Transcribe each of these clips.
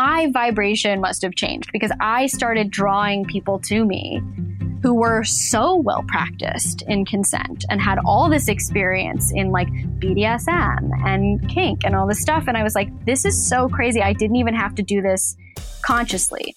my vibration must have changed because I started drawing people to me who were so well practiced in consent and had all this experience in like BDSM and kink and all this stuff. And I was like, this is so crazy. I didn't even have to do this consciously.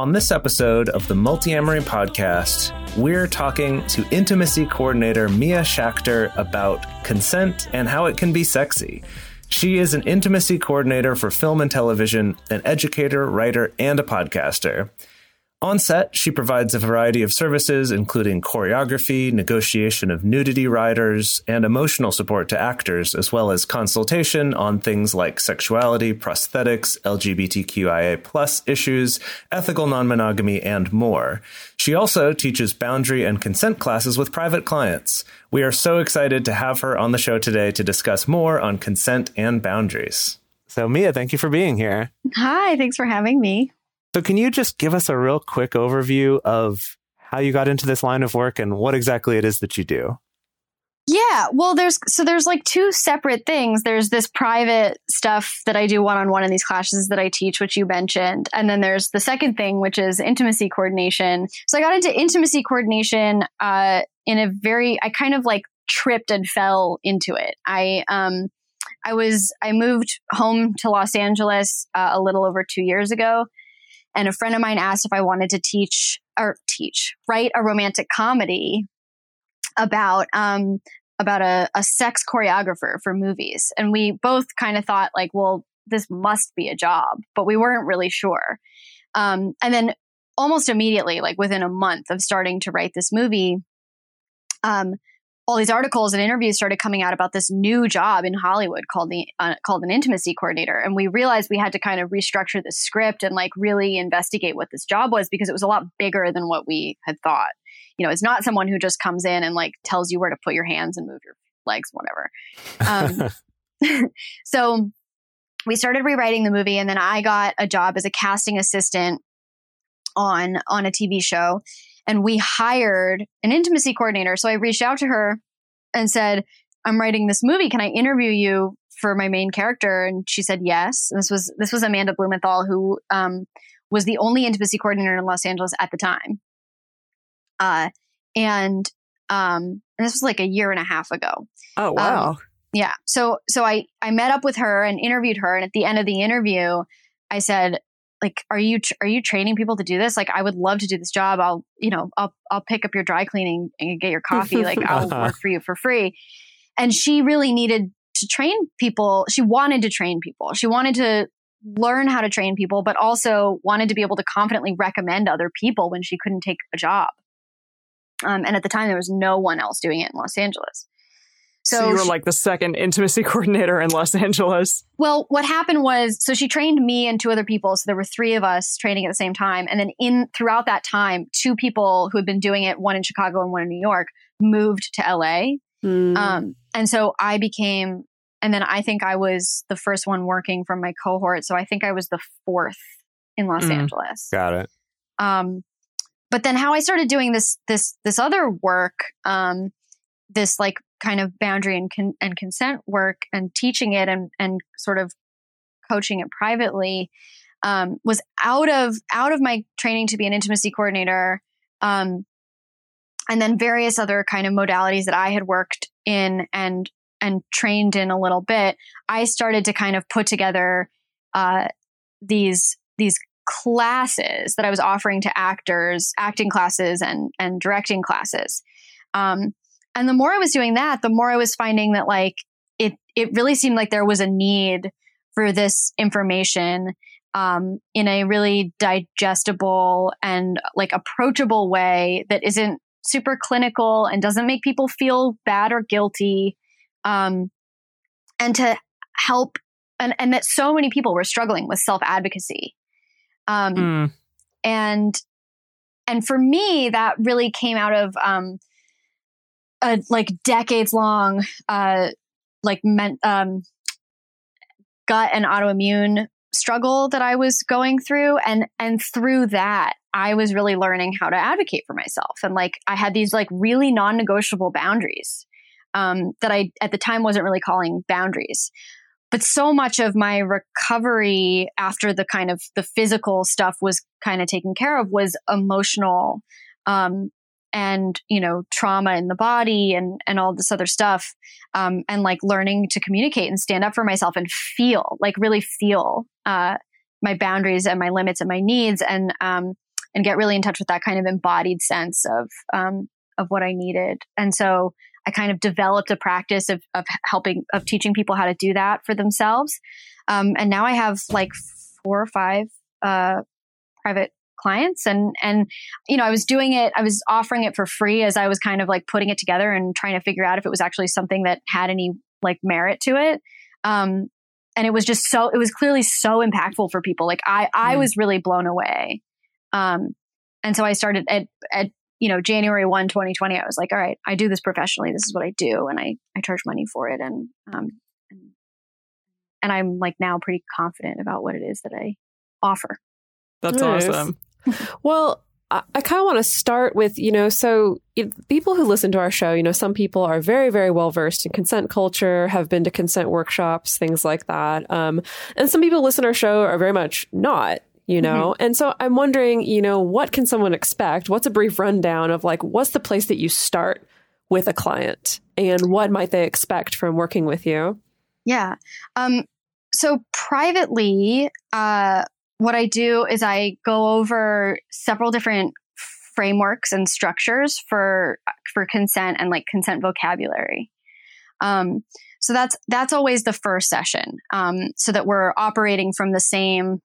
On this episode of the Multiamory Podcast, we're talking to intimacy coordinator Mia Schachter about consent and how it can be sexy. She is an intimacy coordinator for film and television, an educator, writer, and a podcaster. On set, she provides a variety of services, including choreography, negotiation of nudity riders, and emotional support to actors, as well as consultation on things like sexuality, prosthetics, LGBTQIA plus issues, ethical non-monogamy, and more. She also teaches boundary and consent classes with private clients. We are so excited to have her on the show today to discuss more on consent and boundaries. So, Mia, thank you for being here. Hi, thanks for having me. So, can you just give us a real quick overview of how you got into this line of work and what exactly it is that you do? Yeah, well, there's so there's like two separate things. There's this private stuff that I do one on one in these classes that I teach, which you mentioned, and then there's the second thing, which is intimacy coordination. So I got into intimacy coordination uh, in a very, I kind of like tripped and fell into it. I um, I was I moved home to Los Angeles uh, a little over two years ago, and a friend of mine asked if I wanted to teach or teach, write a romantic comedy about, um, about a, a sex choreographer for movies. And we both kind of thought like, well, this must be a job, but we weren't really sure. Um, and then almost immediately, like within a month of starting to write this movie, um, all these articles and interviews started coming out about this new job in Hollywood called the uh, called an intimacy coordinator, and we realized we had to kind of restructure the script and like really investigate what this job was because it was a lot bigger than what we had thought. You know, it's not someone who just comes in and like tells you where to put your hands and move your legs, whatever. Um, so we started rewriting the movie, and then I got a job as a casting assistant on on a TV show and we hired an intimacy coordinator. So I reached out to her and said, I'm writing this movie. Can I interview you for my main character? And she said yes. this was this was Amanda Blumenthal, who um, was the only intimacy coordinator in Los Angeles at the time. Uh, and um, and this was like a year and a half ago. Oh wow! Um, yeah. So so I I met up with her and interviewed her, and at the end of the interview, I said, like are you are you training people to do this? Like i would love to do this job. I'll you know i'll i'll pick up your dry cleaning and get your coffee. Like i'll work for you for free. And she really needed to train people. She wanted to train people. She wanted to learn how to train people but also wanted to be able to confidently recommend other people when she couldn't take a job. Um, and at the time there was no one else doing it in los angeles so, so you were she, like the second intimacy coordinator in Los Angeles. Well, what happened was, so she trained me and two other people. So there were three of us training at the same time. And then in throughout that time, two people who had been doing it, one in Chicago and one in New York, moved to LA. Mm. Um, and so I became, and then I think I was the first one working from my cohort. So I think I was the fourth in Los mm. Angeles. Got it. Um, but then how I started doing this, this, this other work, um, this like kind of boundary and, con- and consent work and teaching it and, and sort of coaching it privately um, was out of out of my training to be an intimacy coordinator um, and then various other kind of modalities that I had worked in and and trained in a little bit I started to kind of put together uh, these these classes that I was offering to actors acting classes and and directing classes. Um, and the more I was doing that, the more I was finding that like it it really seemed like there was a need for this information um, in a really digestible and like approachable way that isn't super clinical and doesn't make people feel bad or guilty. Um, and to help and, and that so many people were struggling with self advocacy. Um, Mm. and and for me that really came out of um a like decades long uh like meant um gut and autoimmune struggle that I was going through. And and through that I was really learning how to advocate for myself. And like I had these like really non-negotiable boundaries um that I at the time wasn't really calling boundaries. But so much of my recovery after the kind of the physical stuff was kind of taken care of was emotional um, and you know trauma in the body and and all this other stuff um, and like learning to communicate and stand up for myself and feel like really feel uh, my boundaries and my limits and my needs and um, and get really in touch with that kind of embodied sense of um, of what I needed and so I kind of developed a practice of, of helping, of teaching people how to do that for themselves. Um, and now I have like four or five, uh, private clients and, and, you know, I was doing it, I was offering it for free as I was kind of like putting it together and trying to figure out if it was actually something that had any like merit to it. Um, and it was just so, it was clearly so impactful for people. Like I, I Mm. was really blown away. Um, and so I started at, at you know, January 1, 2020, I was like, all right, I do this professionally. This is what I do. And I, I charge money for it. And, um, and, and I'm like now pretty confident about what it is that I offer. That's Nice. awesome. Well, I, I kind of want to start with, you know, so if people who listen to our show, you know, some people are very, very well versed in consent culture, have been to consent workshops, things like that. Um, and some people listen to our show are very much not. You know, and so I'm wondering, you know, what can someone expect? What's a brief rundown of like, what's the place that you start with a client and what might they expect from working with you? Yeah. Um, so privately, uh, what I do is I go over several different frameworks and structures for for consent and like consent vocabulary. Um, so that's that's always the first session, um, so that we're operating from the same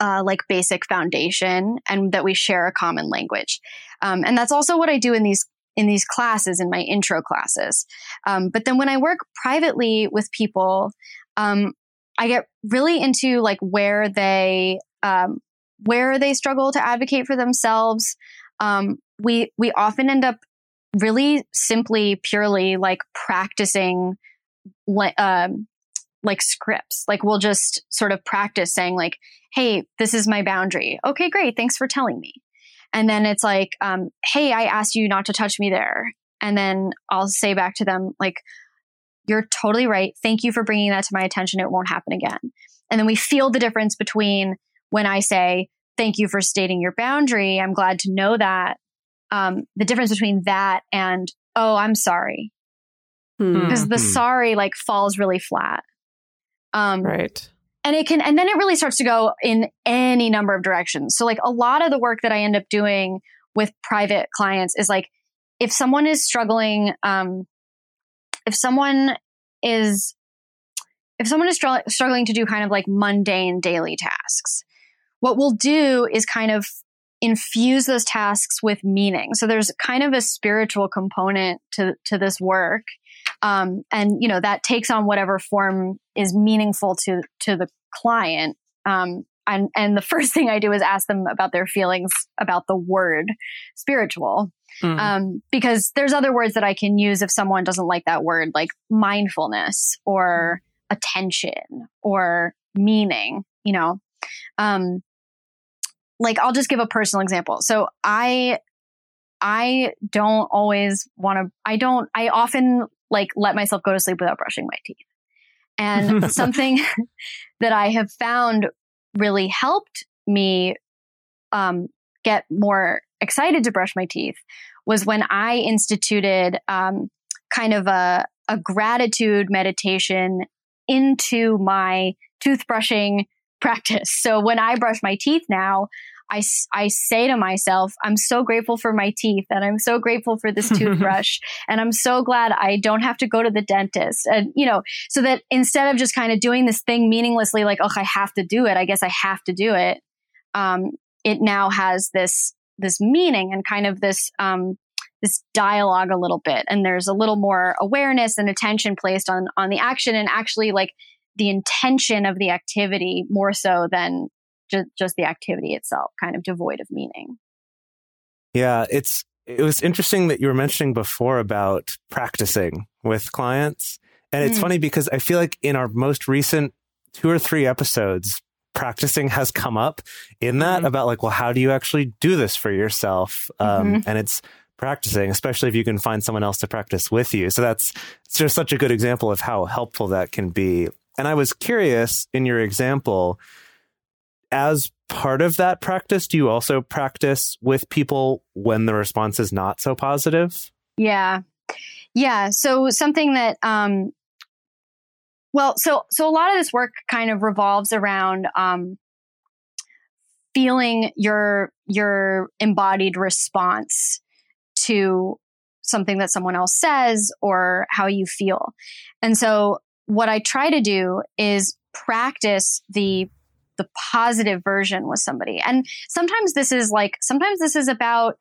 uh, like basic foundation and that we share a common language. Um, and that's also what I do in these in these classes in my intro classes. Um, but then when I work privately with people, um, I get really into like where they um, where they struggle to advocate for themselves. Um, we we often end up really simply purely like practicing like um, like scripts. Like we'll just sort of practice saying like, "Hey, this is my boundary." Okay, great. Thanks for telling me. And then it's like, um, "Hey, I asked you not to touch me there." And then I'll say back to them like, "You're totally right. Thank you for bringing that to my attention. It won't happen again." And then we feel the difference between when I say, "Thank you for stating your boundary. I'm glad to know that." Um, the difference between that and, "Oh, I'm sorry," Hmm. because the Mhm. sorry like falls really flat. Um, Right. and it can and then it really starts to go in any number of directions so like a lot of the work that i end up doing with private clients is like if someone is struggling um if someone is if someone is str- struggling to do kind of like mundane daily tasks what we'll do is kind of infuse those tasks with meaning. So there's kind of a spiritual component to to this work. Um, and you know that takes on whatever form is meaningful to to the client. Um, and and the first thing i do is ask them about their feelings about the word spiritual Mm. um, because there's other words that i can use if someone doesn't like that word like mindfulness or attention or meaning you know? Um, like i'll just give a personal example. So i i don't always want to i don't i often like let myself go to sleep without brushing my teeth. And something that i have found really helped me um, get more excited to brush my teeth was when i instituted um, kind of a, a gratitude meditation into my toothbrushing practice so when i brush my teeth now I, I say to myself, I'm so grateful for my teeth and I'm so grateful for this toothbrush and I'm so glad I don't have to go to the dentist. And, you know, so that instead of just kind of doing this thing meaninglessly, like, oh, I have to do it. I guess I have to do it. Um, it now has this, this meaning and kind of this, um, this dialogue a little bit. And there's a little more awareness and attention placed on on the action and actually like the intention of the activity more so than ju- just the activity itself kind of devoid of meaning. Yeah it's it was interesting that you were mentioning before about practicing with clients. And it's mm. funny because i feel like in our most recent two or three episodes practicing has come up in that mm-hmm. about like well how do you actually do this for yourself um, mm-hmm. and it's practicing, especially if you can find someone else to practice with you. So that's it's just such a good example of how helpful that can be. And I was curious in your example, as part of that practice, do you also practice with people when the response is not so positive? Yeah. Yeah. So something that, um, well, so, so a lot of this work kind of revolves around, um, feeling your, your embodied response to something that someone else says or how you feel. And so what I try to do is practice the the positive version with somebody. And sometimes this is like sometimes this is about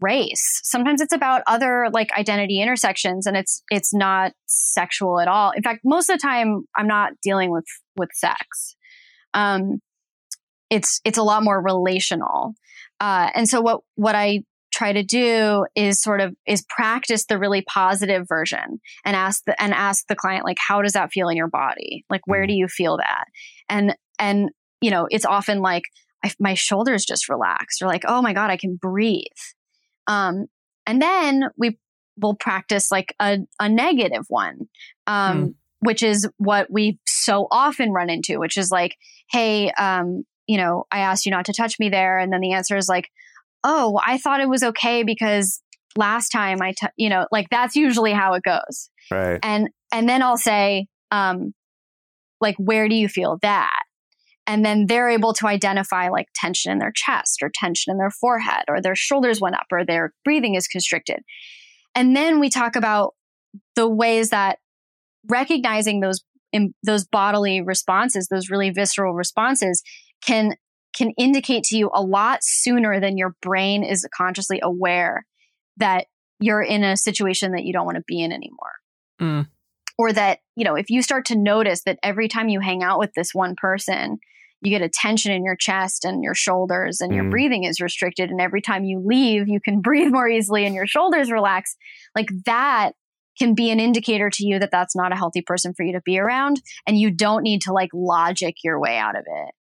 race. Sometimes it's about other like identity intersections and it's it's not sexual at all. In fact, most of the time I'm not dealing with with sex. Um it's it's a lot more relational. Uh, and so what what I try to do is sort of is practice the really positive version and ask the and ask the client like how does that feel in your body like where do you feel that and and you know it's often like I, my shoulders just relaxed or like oh my god i can breathe um and then we will practice like a, a negative one um mm. which is what we so often run into which is like hey um you know i asked you not to touch me there and then the answer is like oh, I thought it was okay because last time I, t- you know, like that's usually how it goes. Right. And, and then I'll say, um, like, where do you feel that? And then they're able to identify like tension in their chest or tension in their forehead or their shoulders went up or their breathing is constricted. And then we talk about the ways that recognizing those in, those bodily responses, those really visceral responses can can indicate to you a lot sooner than your brain is consciously aware that you're in a situation that you don't want to be in anymore. Mm. Or that, you know, if you start to notice that every time you hang out with this one person, you get a tension in your chest and your shoulders and mm. your breathing is restricted. And every time you leave, you can breathe more easily and your shoulders relax. Like that can be an indicator to you that that's not a healthy person for you to be around. And you don't need to like logic your way out of it.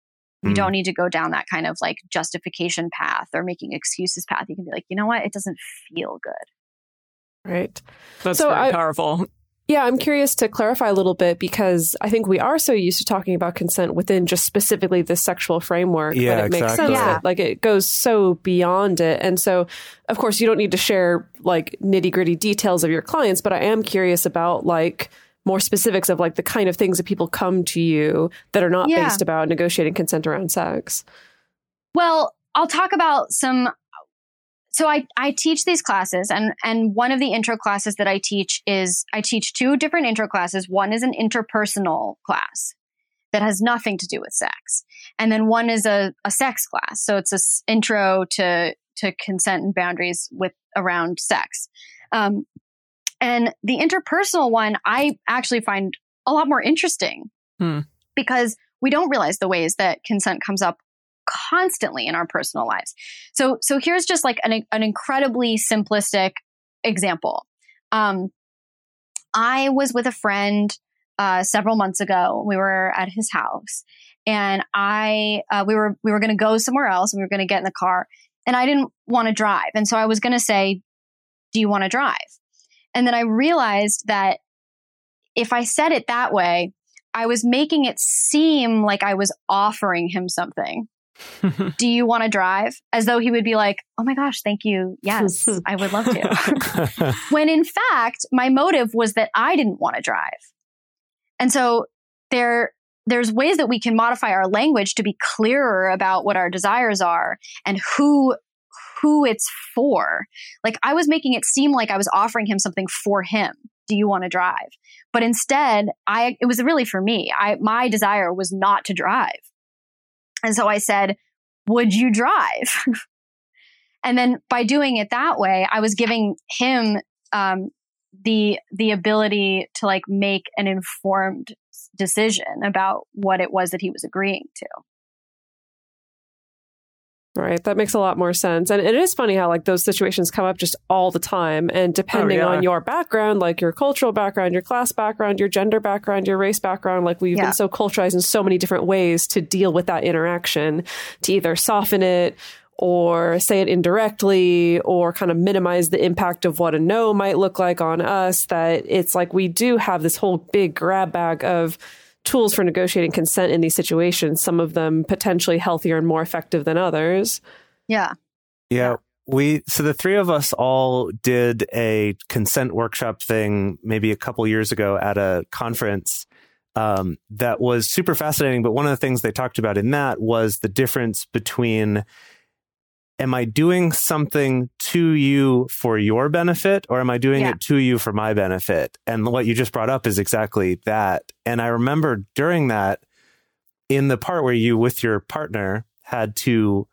You mm. don't need to go down that kind of like justification path or making excuses path. You can be like, you know what? It doesn't feel good. Right. That's so very I, powerful. Yeah, I'm curious to clarify a little bit because I think we are so used to talking about consent within just specifically the sexual framework yeah, that it exactly. makes sense yeah. that like it goes so beyond it. And so, of course, you don't need to share like nitty gritty details of your clients, but I am curious about like more specifics of like the kind of things that people come to you that are not yeah. based about negotiating consent around sex? Well, I'll talk about some so I, I teach these classes and, and one of the intro classes that I teach is I teach two different intro classes. One is an interpersonal class that has nothing to do with sex. And then one is a, a sex class. So it's a s- intro to, to consent and boundaries with around sex. Um, and the interpersonal one, I actually find a lot more interesting hmm. because we don't realize the ways that consent comes up constantly in our personal lives. So, so here's just like an, an incredibly simplistic example. Um, I was with a friend uh, several months ago. We were at his house, and I uh, we were we were going to go somewhere else, and we were going to get in the car, and I didn't want to drive, and so I was going to say, "Do you want to drive?" And then I realized that if I said it that way, I was making it seem like I was offering him something. Do you want to drive? As though he would be like, Oh my gosh, thank you. Yes, I would love to. when in fact, my motive was that I didn't want to drive. And so there, there's ways that we can modify our language to be clearer about what our desires are and who who it's for. Like I was making it seem like I was offering him something for him. Do you want to drive? But instead, I it was really for me. I my desire was not to drive. And so I said, "Would you drive?" and then by doing it that way, I was giving him um, the the ability to like make an informed decision about what it was that he was agreeing to. Right. That makes a lot more sense. And it is funny how like those situations come up just all the time. And depending oh, yeah. on your background, like your cultural background, your class background, your gender background, your race background, like we've yeah. been so culturalized in so many different ways to deal with that interaction, to either soften it or say it indirectly or kind of minimize the impact of what a no might look like on us, that it's like we do have this whole big grab bag of tools for negotiating consent in these situations, some of them potentially healthier and more effective than others. Yeah. Yeah. We, so the three of us all did a consent workshop thing maybe a couple years ago at a conference. Um, that was super fascinating. But one of the things they talked about in that was the difference between am I doing something to you for your benefit or am I doing yeah. it to you for my benefit? And what you just brought up is exactly that. And I remember during that, in the part where you with your partner had to,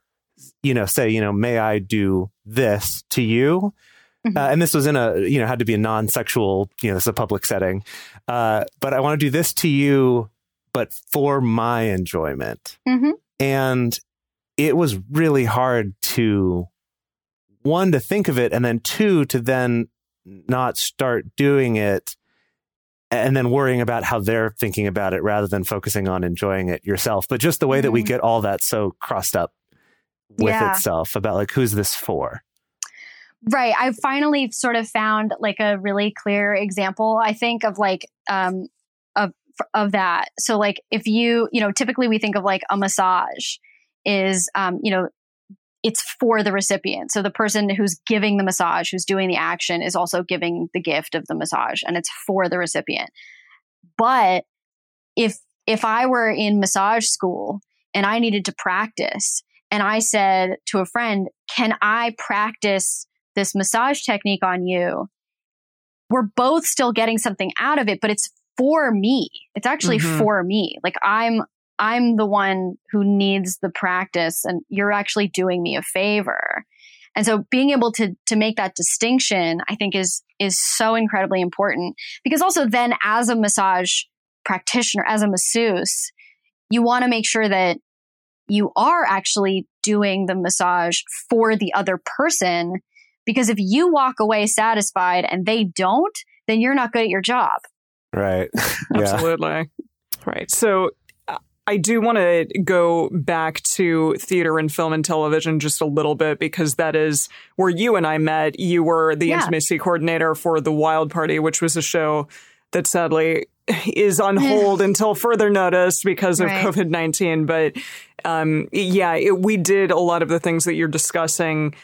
you know, say, you know, may I do this to you? Mm-hmm. Uh, and this was in a, you know, had to be a non sexual, you know, it's a public setting. Uh, but I want to do this to you, but for my enjoyment. Mm-hmm. And it was really hard to one to think of it and then two to then not start doing it and then worrying about how they're thinking about it rather than focusing on enjoying it yourself but just the way mm-hmm. that we mm-hmm. get all that so crossed up with yeah. itself about like who's this for right i finally sort of found like a really clear example i think of like um of of that so like if you you know typically we think of like a massage is, um, you know, it's for the recipient. So the person who's giving the massage, who's doing the action, is also giving the gift of the massage, and it's for the recipient. But if if I were in massage school and I needed to practice, and I said to a friend, "Can I practice this massage technique on you?" We're both still getting something out of it, but it's for me. It's actually mm-hmm. for me. Like I'm I'm the one who needs the practice and you're actually doing me a favor. And so being able to to make that distinction, I think is is so incredibly important because also then as a massage practitioner, as a masseuse, you want to make sure that you are actually doing the massage for the other person because if you walk away satisfied and they don't, then you're not good at your job. Right. Absolutely. Right. So I do want to go back to theater and film and television just a little bit because that is where you and I met. You were the yeah. intimacy coordinator for The Wild Party, which was a show that sadly is on hold until further notice because of right. COVID 19. But um, yeah, it, we did a lot of the things that you're discussing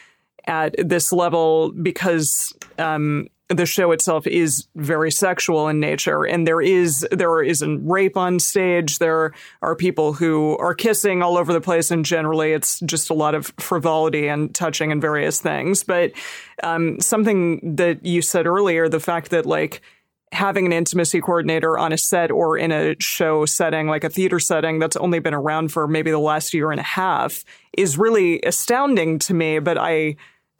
at this level because um, the show itself is very sexual in nature and there is there is rape on stage. There are people who are kissing all over the place and generally it's just a lot of frivolity and touching and various things. But um, something that you said earlier the fact that like having an intimacy coordinator on a set or in a show setting like a theater setting that's only been around for maybe the last year and a half is really astounding to me but i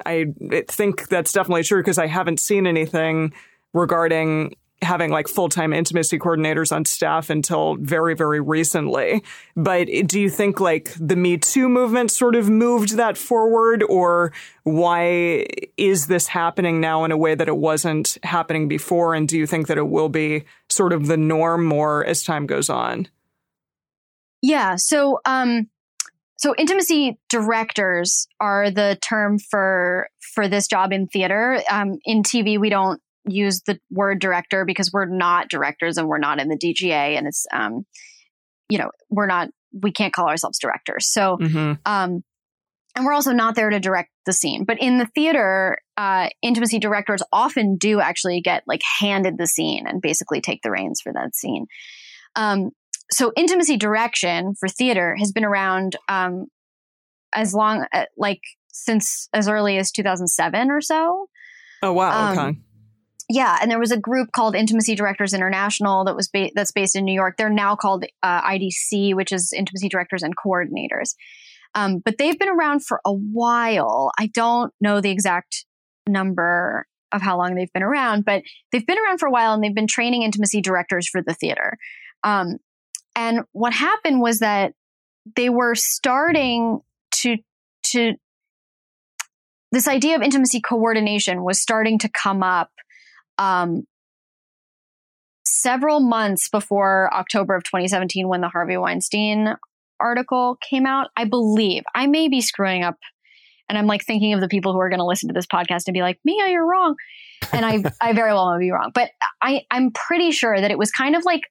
I think that's definitely true because I haven't seen anything regarding having like full-time intimacy coordinators on staff until very very recently. But do you think like the me too movement sort of moved that forward or why is this happening now in a way that it wasn't happening before? And do you think that it will be sort of the norm more as time goes on? Yeah so um so intimacy directors are the term for for this job in theater. Um, in TV, we don't use the word director because we're not directors and we're not in the DGA, and it's um, you know we're not we can't call ourselves directors. So mm-hmm. um, and we're also not there to direct the scene. But in the theater, uh, intimacy directors often do actually get like handed the scene and basically take the reins for that scene. Um, so intimacy direction for theater has been around um, as long uh, like since as early as 2007 or so oh wow um, okay yeah and there was a group called intimacy directors international that was ba- that's based in new york they're now called uh, idc which is intimacy directors and coordinators Um, but they've been around for a while. I don't know the exact number of how long they've been around, but they've been around for a while and they've been training intimacy directors for the theater. Um, and what happened was that they were starting to to this idea of intimacy coordination was starting to come up um, several months before October of 2017 when the Harvey Weinstein article came out. I believe I may be screwing up and I'm like thinking of the people who are going to listen to this podcast and be like, Mia, you're wrong. And I, I very well may be wrong, but I, I'm pretty sure that it was kind of like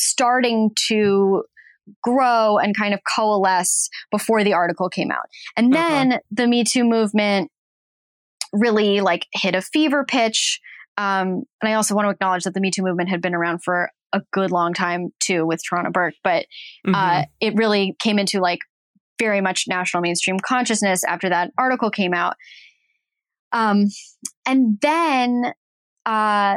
starting to grow and kind of coalesce before the article came out. And then uh-huh. the Me Too movement really like hit a fever pitch. Um, and I also want to acknowledge that the Me Too movement had been around for a good long time too with Tarana Burke, but uh, mm-hmm. it really came into like very much national mainstream consciousness after that article came out. Um, and then uh,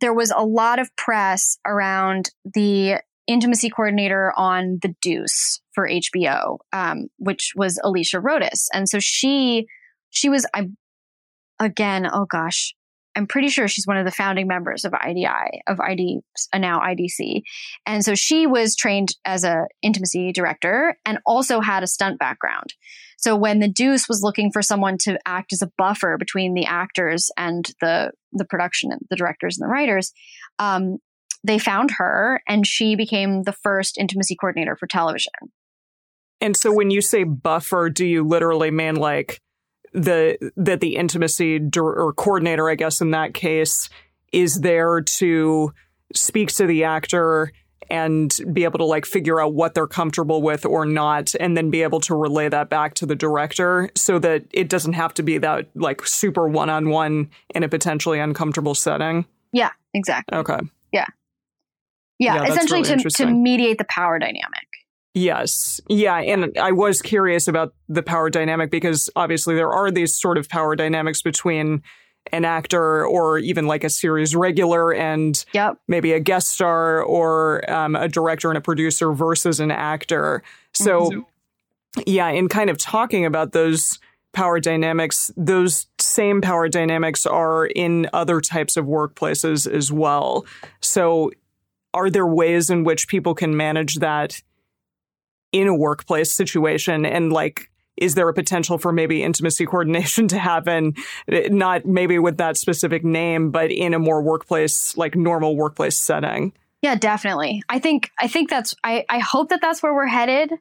there was a lot of press around the intimacy coordinator on The Deuce for HBO, um, which was Alicia Rodis, and so she she was I again oh gosh I'm pretty sure she's one of the founding members of IDI, of ID, uh, now IDC. And so she was trained as a intimacy director and also had a stunt background. So when the Deuce was looking for someone to act as a buffer between the actors and the, the production the directors and the writers, um, they found her and she became the first intimacy coordinator for television. And so when you say buffer, do you literally mean like the that the intimacy or coordinator, I guess in that case, is there to speak to the actor and be able to like figure out what they're comfortable with or not and then be able to relay that back to the director so that it doesn't have to be that like super one-on-one in a potentially uncomfortable setting. Yeah, exactly. Okay. Yeah. Yeah, yeah essentially really to to mediate the power dynamic. Yes. Yeah. And I was curious about the power dynamic because obviously there are these sort of power dynamics between an actor or even like a series regular and yep. maybe a guest star or um, a director and a producer versus an actor. So, mm-hmm. yeah, in kind of talking about those power dynamics, those same power dynamics are in other types of workplaces as well. So, are there ways in which people can manage that in a workplace situation and like is there a potential for maybe intimacy coordination to happen? Not maybe with that specific name but in a more workplace like normal workplace setting. Yeah definitely. I think i think that's i i hope that that's where we're headed.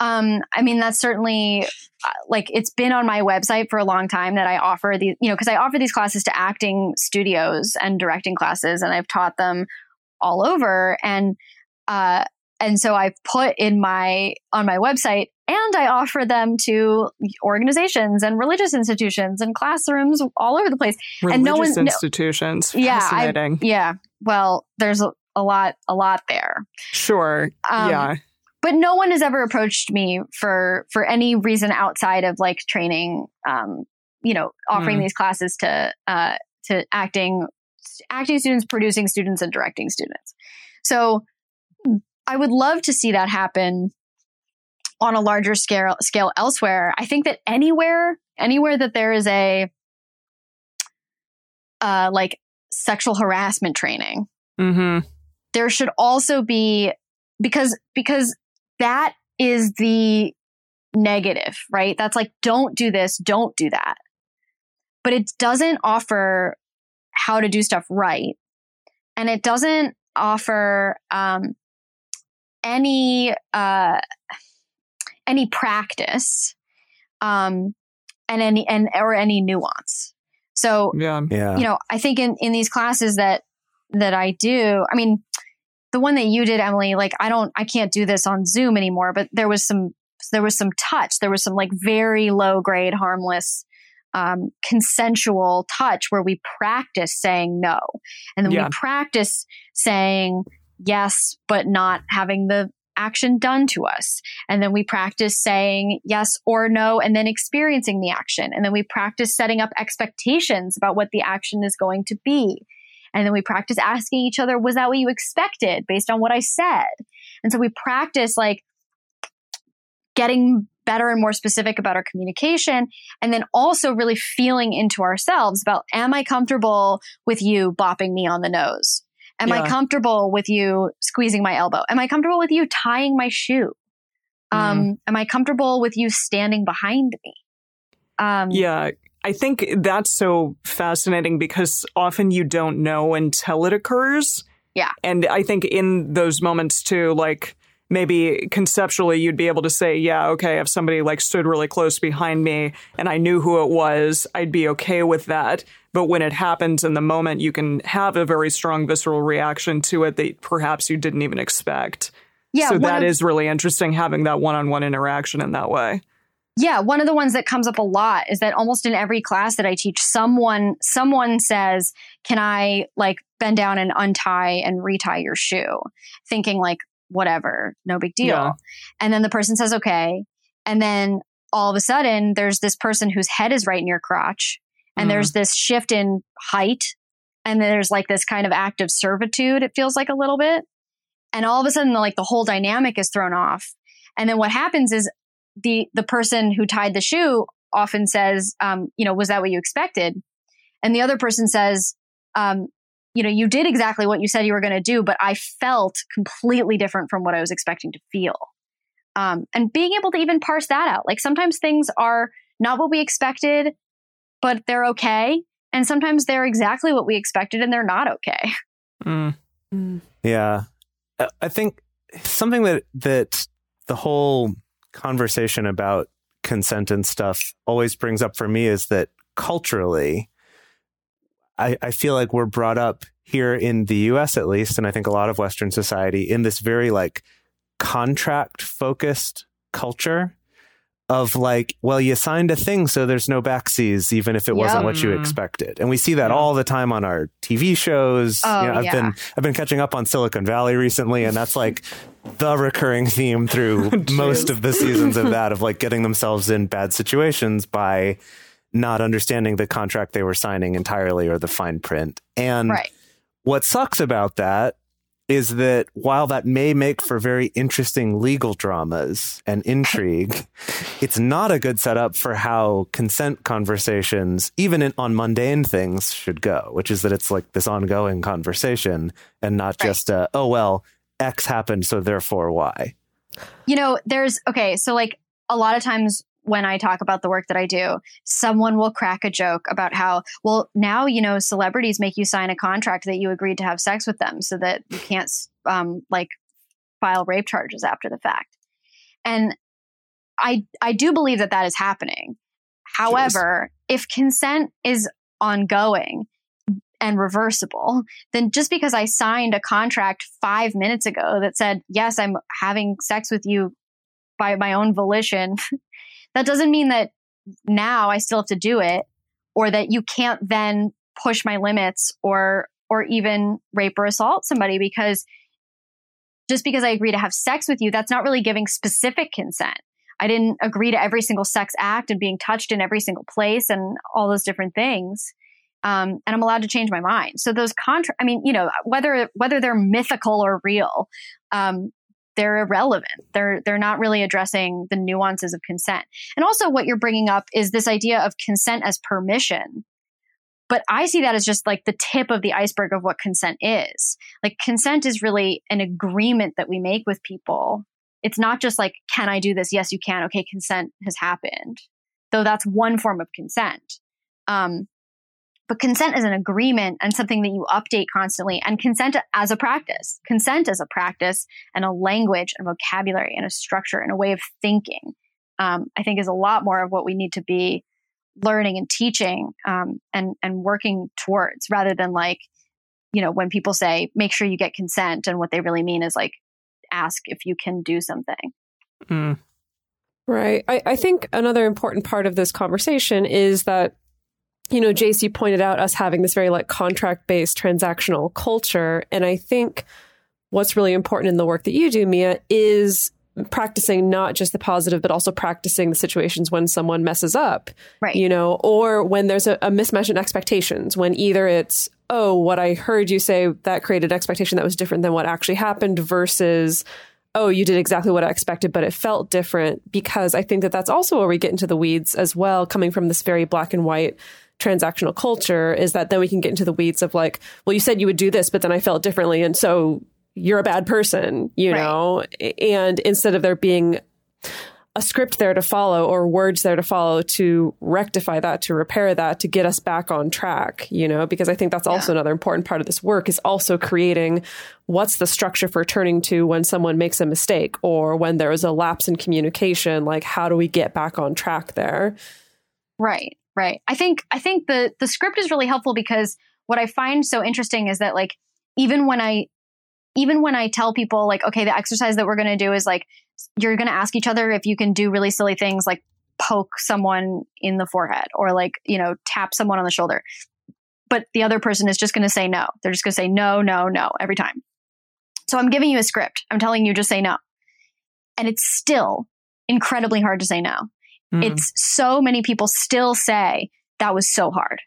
Um i mean that's certainly uh, like it's been on my website for a long time that i offer these you know because i offer these classes to acting studios and directing classes and i've taught them all over. And uh and so I've put in my, on my website and I offer them to organizations and religious institutions and classrooms all over the place. Religious and no one's institutions. No, yeah. I, yeah. Well, there's a, a, lot, a lot there. Sure. Um, yeah. But no one has ever approached me for, for any reason outside of like training, um, you know, offering mm. these classes to, uh, to acting, acting students, producing students and directing students. So I would love to see that happen on a larger scale scale elsewhere. I think that anywhere anywhere that there is a uh, like sexual harassment training, mm-hmm. there should also be because because that is the negative, right? That's like don't do this, don't do that. But it doesn't offer how to do stuff right, and it doesn't offer um, any uh, any practice um, and any and or any nuance. So yeah. yeah. you know, I think in in these classes that that I do, I mean, the one that you did, Emily, like I don't, I can't do this on Zoom anymore, but there was some there was some touch, there was some like very low grade, harmless um, consensual touch where we practice saying no. And then yeah. we practice saying, yes, but not having the action done to us. And then we practice saying yes or no and then experiencing the action. And then we practice setting up expectations about what the action is going to be. And then we practice asking each other, was that what you expected based on what I said? And so we practice like getting better and more specific about our communication. And then also really feeling into ourselves about, am I comfortable with you bopping me on the nose? Am yeah. I comfortable with you squeezing my elbow? Am I comfortable with you tying my shoe? Um, mm. Am I comfortable with you standing behind me? Um, yeah, I think that's so fascinating because often you don't know until it occurs. Yeah. And I think in those moments too, like maybe conceptually you'd be able to say, yeah, okay, if somebody like stood really close behind me and I knew who it was, I'd be okay with that. But when it happens in the moment, you can have a very strong visceral reaction to it that perhaps you didn't even expect. Yeah. So that of, is really interesting having that one on one interaction in that way. Yeah, one of the ones that comes up a lot is that almost in every class that I teach, someone someone says, "Can I like bend down and untie and retie your shoe?" Thinking like, "Whatever, no big deal." Yeah. And then the person says, "Okay," and then all of a sudden, there's this person whose head is right in your crotch, and mm. there's this shift in height, and there's like this kind of act of servitude. It feels like a little bit, and all of a sudden, like the whole dynamic is thrown off. And then what happens is the the person who tied the shoe often says, um, you know, was that what you expected? And the other person says, um, you know, you did exactly what you said you were going to do, but I felt completely different from what I was expecting to feel. Um, and being able to even parse that out, like sometimes things are not what we expected, but they're okay, and sometimes they're exactly what we expected and they're not okay. Mm. Mm. Yeah, I think something that that the whole conversation about consent and stuff always brings up for me is that culturally, I, I feel like we're brought up here in the US at least, and I think a lot of Western society in this very like contract focused culture of like, well, you signed a thing, so there's no backseas, even if it yep. wasn't what you expected. And we see that all the time on our TV shows. Oh, you know, I've yeah. been I've been catching up on Silicon Valley recently, and that's like the recurring theme through most of the seasons of that of like getting themselves in bad situations by not understanding the contract they were signing entirely or the fine print. And right. what sucks about that is that while that may make for very interesting legal dramas and intrigue, it's not a good setup for how consent conversations, even in, on mundane things, should go, which is that it's like this ongoing conversation and not right. just, a, oh, well, X happened, so therefore Y. You know, there's, okay, so like a lot of times when I talk about the work that I do, someone will crack a joke about how, well, now, you know, celebrities make you sign a contract that you agreed to have sex with them so that you can't, um, like file rape charges after the fact. And I, I do believe that that is happening. However, if consent is ongoing and reversible, then just because I signed a contract five minutes ago that said, yes, I'm having sex with you by my own volition that doesn't mean that now I still have to do it or that you can't then push my limits or or even rape or assault somebody because just because I agree to have sex with you, that's not really giving specific consent. I didn't agree to every single sex act and being touched in every single place and all those different things. Um, and I'm allowed to change my mind. So those contra, I mean, you know, whether whether they're mythical or real, um, they're irrelevant. They're they're not really addressing the nuances of consent. And also what you're bringing up is this idea of consent as permission. But I see that as just like the tip of the iceberg of what consent is. Like consent is really an agreement that we make with people. It's not just like can I do this? Yes, you can. Okay, consent has happened. Though that's one form of consent. Um, but consent is an agreement and something that you update constantly and consent as a practice. Consent as a practice and a language and vocabulary and a structure and a way of thinking, um, I think is a lot more of what we need to be learning and teaching um, and, and working towards rather than like, you know, when people say, make sure you get consent and what they really mean is like, ask if you can do something. Mm. Right. I, I think another important part of this conversation is that you know, Jase, you pointed out us having this very like contract based transactional culture. And I think what's really important in the work that you do, Mia, is practicing not just the positive, but also practicing the situations when someone messes up, right? You know, or when there's a, a mismatch in expectations, when either it's, oh, what I heard you say that created expectation that was different than what actually happened versus, oh, you did exactly what I expected, but it felt different because I think that that's also where we get into the weeds as well, coming from this very black and white transactional culture, is that then we can get into the weeds of like, well, you said you would do this, but then I felt differently. And so you're a bad person, you right. know? And instead of there being a script there to follow or words there to follow to rectify that, to repair that, to get us back on track, you know, because I think that's also yeah. another important part of this work is also creating what's the structure for turning to when someone makes a mistake or when there is a lapse in communication, like how do we get back on track there? Right, right. I think I think the the script is really helpful because what I find so interesting is that like even when I even when I tell people like okay, the exercise that we're going to do is like you're going to ask each other if you can do really silly things like poke someone in the forehead or like, you know, tap someone on the shoulder. But the other person is just going to say no. They're just going to say no, no, no every time. So I'm giving you a script. I'm telling you just say no. And it's still incredibly hard to say no. Mm. It's so many people still say that was so hard.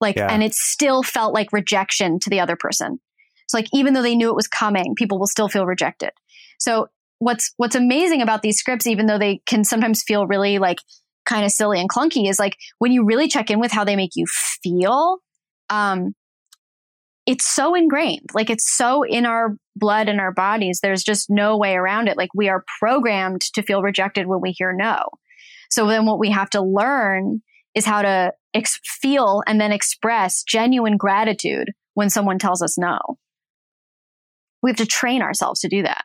Like, yeah. and it still felt like rejection to the other person. So like, even though they knew it was coming, people will still feel rejected. So what's what's amazing about these scripts, even though they can sometimes feel really like kind of silly and clunky, is like when you really check in with how they make you feel. Um, it's so ingrained, like it's so in our blood and our bodies. There's just no way around it. Like we are programmed to feel rejected when we hear no. So then what we have to learn is how to ex- feel and then express genuine gratitude when someone tells us no. We have to train ourselves to do that.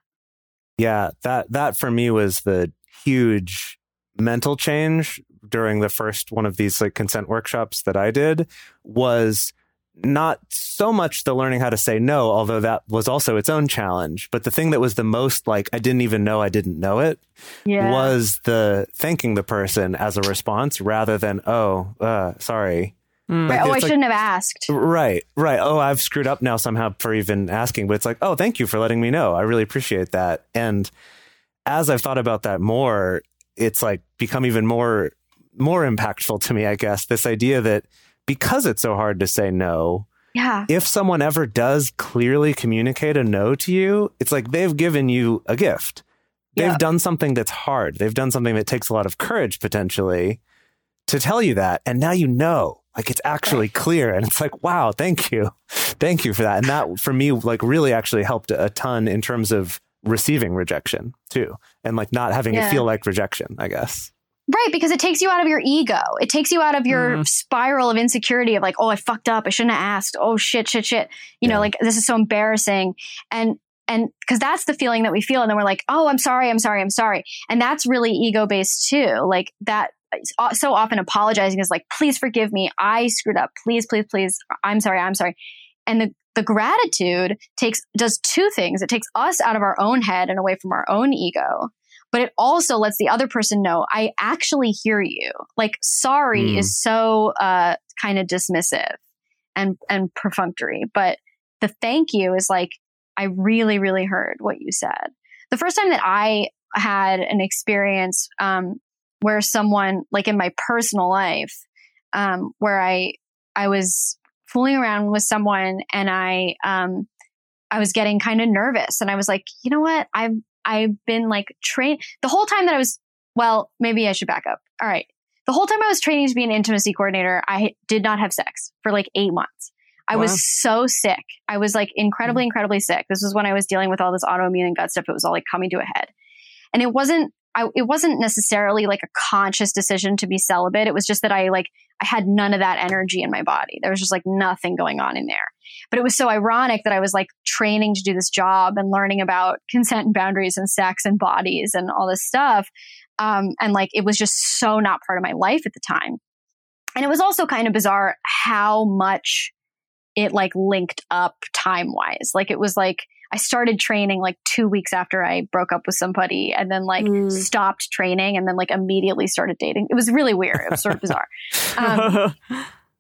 Yeah, that that for me was the huge mental change during the first one of these like consent workshops that I did was not so much the learning how to say no, although that was also its own challenge. But the thing that was the most like I didn't even know I didn't know it yeah. was the thanking the person as a response rather than, oh, uh, sorry. Mm. Right. oh, I like, shouldn't have asked. Right. Right. Oh, I've screwed up now somehow for even asking, but it's like, oh, thank you for letting me know. I really appreciate that. And as I've thought about that more, it's like become even more more impactful to me, I guess. This idea that because it's so hard to say no, yeah. If someone ever does clearly communicate a no to you, it's like they've given you a gift. They've yeah. done something that's hard. They've done something that takes a lot of courage potentially to tell you that. And now you know. Like it's actually clear. And it's like, wow, thank you. Thank you for that. And that for me, like really actually helped a ton in terms of receiving rejection too. And like not having yeah. it feel like rejection, I guess. Right, because it takes you out of your ego. It takes you out of your mm. spiral of insecurity of like, oh, I fucked up. I shouldn't have asked. Oh shit, shit, shit. You yeah. know, like this is so embarrassing. And and because that's the feeling that we feel and then we're like oh i'm sorry i'm sorry i'm sorry and that's really ego based too like that so often apologizing is like, please forgive me. I screwed up. Please, please, please. I'm sorry. I'm sorry. And the, the gratitude takes, does two things. It takes us out of our own head and away from our own ego, but it also lets the other person know, I actually hear you. Like, sorry mm. is so, uh, kind of dismissive and, and perfunctory, but the thank you is like, I really, really heard what you said. The first time that I had an experience um, where someone like in my personal life um, where i i was fooling around with someone and i um i was getting kind of nervous and i was like you know what i've i've been like trained the whole time that i was well maybe i should back up all right the whole time i was training to be an intimacy coordinator i did not have sex for like eight months I wow. was so sick. I was like incredibly, mm-hmm. incredibly sick. This was when I was dealing with all this autoimmune and gut stuff. It was all like coming to a head. And it wasn't I, it wasn't necessarily like a conscious decision to be celibate. It was just that I like, I had none of that energy in my body. There was just like nothing going on in there. But it was so ironic that I was like training to do this job and learning about consent and boundaries and sex and bodies and all this stuff. Um, and like, it was just so not part of my life at the time. And it was also kind of bizarre how much it like linked up time wise. Like it was like, I started training like two weeks after I broke up with somebody and then like mm. stopped training and then like immediately started dating. It was really weird. It was sort of bizarre. Um,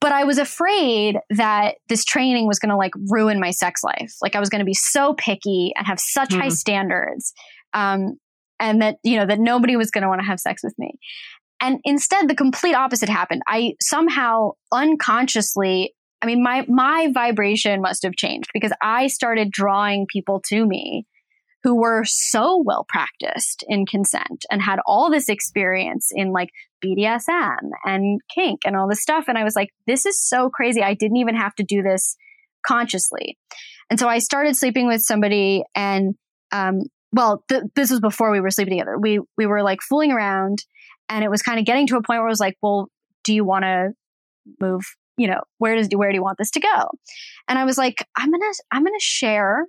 but I was afraid that this training was going to like ruin my sex life. Like I was going to be so picky and have such mm. high standards. Um, and that, you know, that nobody was going to want to have sex with me. And instead, the complete opposite happened. I somehow unconsciously I mean, my, my vibration must have changed because I started drawing people to me who were so well practiced in consent and had all this experience in like BDSM and kink and all this stuff. And I was like, this is so crazy. I didn't even have to do this consciously. And so I started sleeping with somebody and, um, well, th- this was before we were sleeping together. We, we were like fooling around and it was kind of getting to a point where I was like, well, do you want to move? You know, where does, where do you want this to go? And I was like, I'm going to, I'm going to share,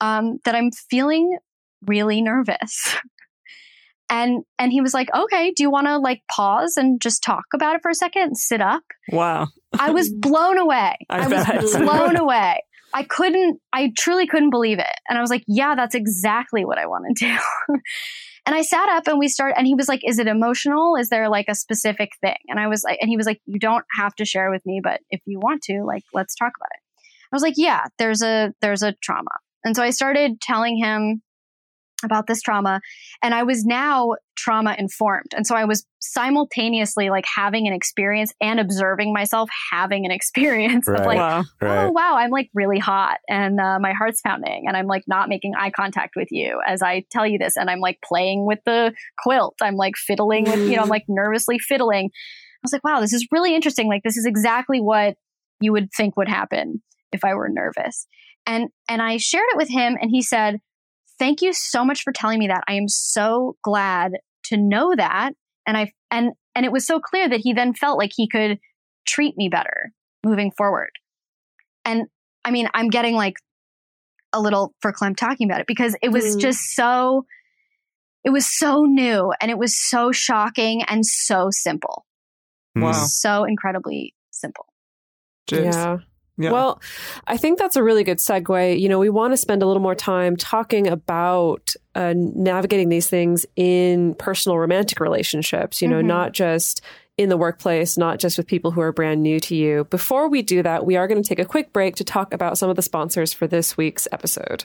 um, that I'm feeling really nervous. and, and he was like, okay, do you want to like pause and just talk about it for a second? and Sit up. Wow. I was blown away. I I, was blown away. I couldn't, I truly couldn't believe it. And I was like, yeah, that's exactly what I want to do. And I sat up and we started, and he was like, is it emotional? Is there like a specific thing? And I was like, and he was like, you don't have to share with me, but if you want to, like, let's talk about it. I was like, yeah, there's a, there's a trauma. And so I started telling him about this trauma and I was now trauma informed. And so I was simultaneously like having an experience and observing myself having an experience Right. of like, wow. Right. oh wow, I'm like really hot and uh, my heart's pounding and I'm like not making eye contact with you as I tell you this and I'm like playing with the quilt. I'm like fiddling with, you know, I'm like nervously fiddling. I was like, wow, this is really interesting. Like this is exactly what you would think would happen if I were nervous. And and I shared it with him and he said, "Thank you so much for telling me that. I am so glad to know that." And I and and it was so clear that he then felt like he could treat me better moving forward. And I mean, I'm getting like a little verklempt talking about it because it was Mm. just so it was so new and it was so shocking and so simple. Hmm. Wow. So incredibly simple. Jeez. Yeah. Yeah. Well, I think that's a really good segue. You know, we want to spend a little more time talking about uh, navigating these things in personal romantic relationships, you know, Mhm. not just in the workplace, not just with people who are brand new to you. Before we do that, we are going to take a quick break to talk about some of the sponsors for this week's episode.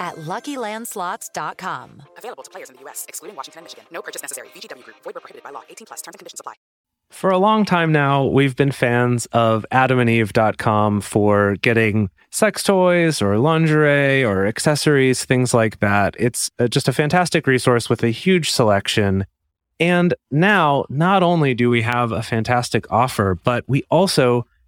at LuckyLandSlots.com. Available to players in the U.S., excluding Washington and Michigan. No purchase necessary. VGW Group. Void where prohibited by law. 18 plus. Terms and conditions apply. For a long time now, we've been fans of adamandeve.com for getting sex toys or lingerie or accessories, things like that. It's uh, just a fantastic resource with a huge selection. And now, not only do we have a fantastic offer, but we also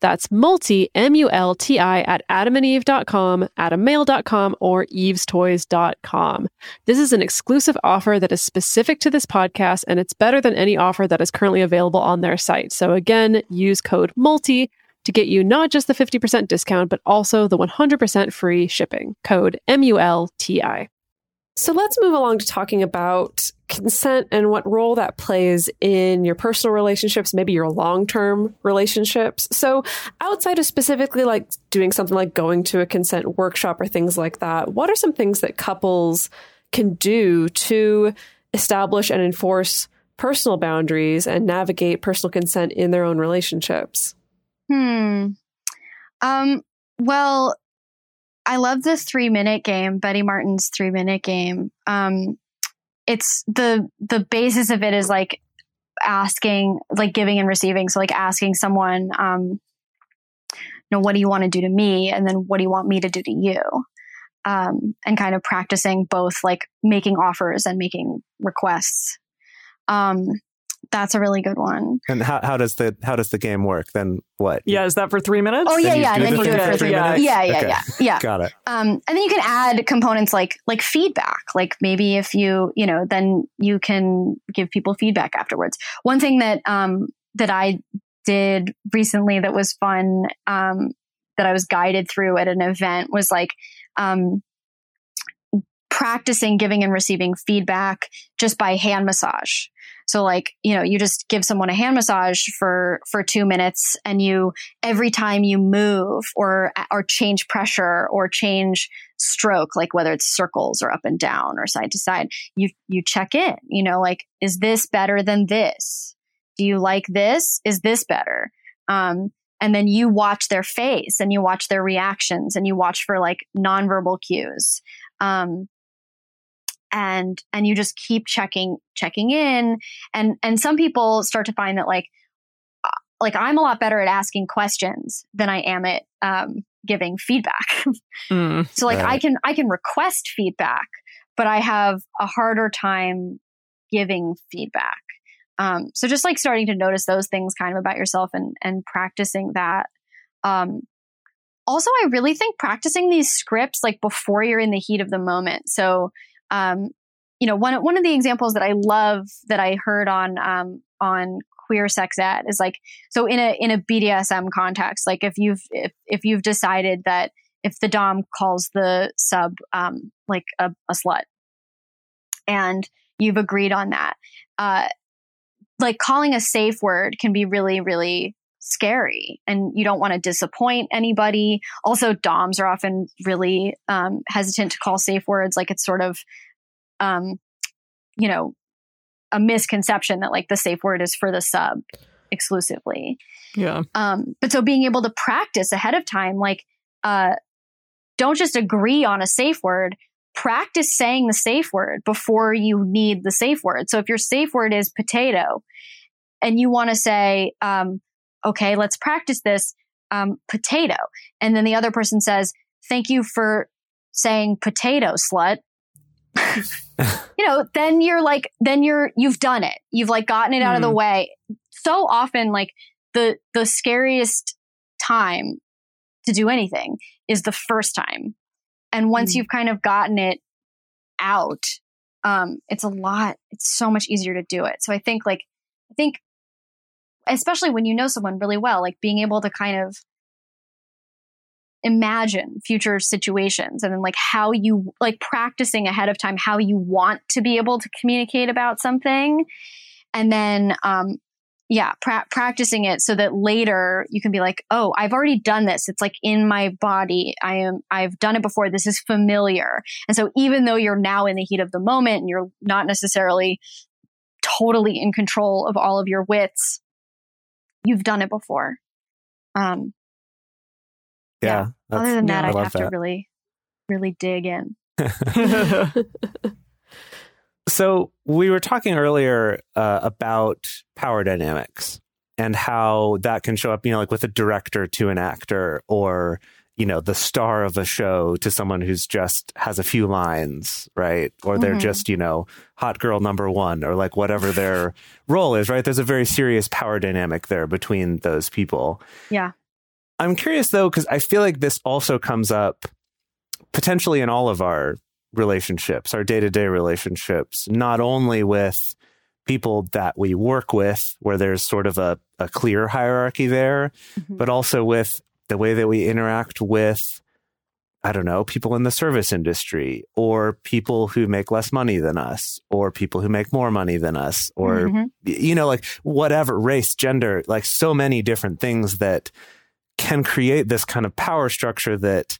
That's multi, M U L T I, at adamandeve.com, adammale.com, or evestoys.com. This is an exclusive offer that is specific to this podcast, and it's better than any offer that is currently available on their site. So again, use code MULTI to get you not just the 50% discount, but also the 100% free shipping. Code M U L T I. So let's move along to talking about consent and what role that plays in your personal relationships, maybe your long term relationships. So, outside of specifically like doing something like going to a consent workshop or things like that, what are some things that couples can do to establish and enforce personal boundaries and navigate personal consent in their own relationships? Hmm. Um, well, I love the three minute game, Betty Martin's three minute game. Um, it's the, the basis of it is like asking, like giving and receiving. So like asking someone, um, you know, what do you want to do to me? And then what do you want me to do to you? Um, and kind of practicing both like making offers and making requests. Um, that's a really good one. And how, how does the how does the game work? Then what? Yeah, is that for three minutes? Oh yeah, you yeah, do and then the you do it for for three yeah, minutes? yeah, yeah, Okay. yeah, yeah. Got it. Um, and then you can add components like like feedback. Like maybe if you you know then you can give people feedback afterwards. One thing that um that I did recently that was fun um that I was guided through at an event was like um practicing giving and receiving feedback just by hand massage. So like, you know, you just give someone a hand massage for for 2 minutes and you every time you move or or change pressure or change stroke like whether it's circles or up and down or side to side, you you check in, you know, like is this better than this? Do you like this? Is this better? Um and then you watch their face and you watch their reactions and you watch for like nonverbal cues. Um and and you just keep checking checking in. And and some people start to find that like uh, like i'm a lot better at asking questions than i am at um, giving feedback. Mm. so like i can i can request feedback but i have a harder time giving feedback. Um, so just like starting to notice those things kind of about yourself and and practicing that. Um, also i really think practicing these scripts like before you're in the heat of the moment. So um, you know, one one of the examples that I love that I heard on um, on queer sex ed is like so in a in a BDSM context, like if you've if if you've decided that if the dom calls the sub um, like a, a slut, and you've agreed on that, uh, like calling a safe word can be really really scary and you don't want to disappoint anybody. Also doms are often really um, hesitant to call safe words like it's sort of um, you know a misconception that like the safe word is for the sub exclusively. Yeah. um, but so being able to practice ahead of time like uh, don't just agree on a safe word practice saying the safe word before you need the safe word. So if your safe word is potato and you want to say um, okay let's practice this um, potato. And then the other person says thank you for saying potato slut. You know then you're like then you're you've done it. You've like gotten it out of the Hmm. way. So often like the the scariest time to do anything is the first time. And once Hmm. you've kind of gotten it out um it's a lot it's so much easier to do it. So i think like i think especially when you know someone really well like being able to kind of imagine future situations and then like how you like practicing ahead of time how you want to be able to communicate about something. And then um yeah pra- practicing it so that later you can be like oh i've already done this. It's like in my body. I am i've done it before. This is familiar. And so even though you're now in the heat of the moment and you're not necessarily totally in control of all of your wits you've done it before um Yeah. other than that I i'd love have to really really dig in So we were talking earlier uh, about power dynamics and how that can show up, you know, like with a director to an actor or, you know, the star of a show to someone who's just has a few lines, right? Or they're Mhm. just, you know, hot girl number one or like whatever their role is, right? There's a very serious power dynamic there between those people. yeah I'm curious though, because I feel like this also comes up potentially in all of our relationships, our day to day relationships, not only with people that we work with, where there's sort of a, a clear hierarchy there, Mhm. but also with the way that we interact with, I don't know, people in the service industry or people who make less money than us or people who make more money than us or Mhm. you know, like whatever race, gender, like so many different things that can create this kind of power structure that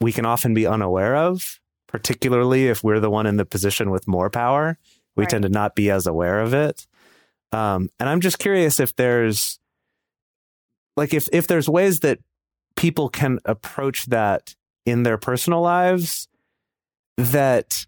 we can often be unaware of, particularly if we're the one in the position with more power. We Right. tend to not be as aware of it. Um, and I'm just curious if there's like if if there's ways that people can approach that in their personal lives that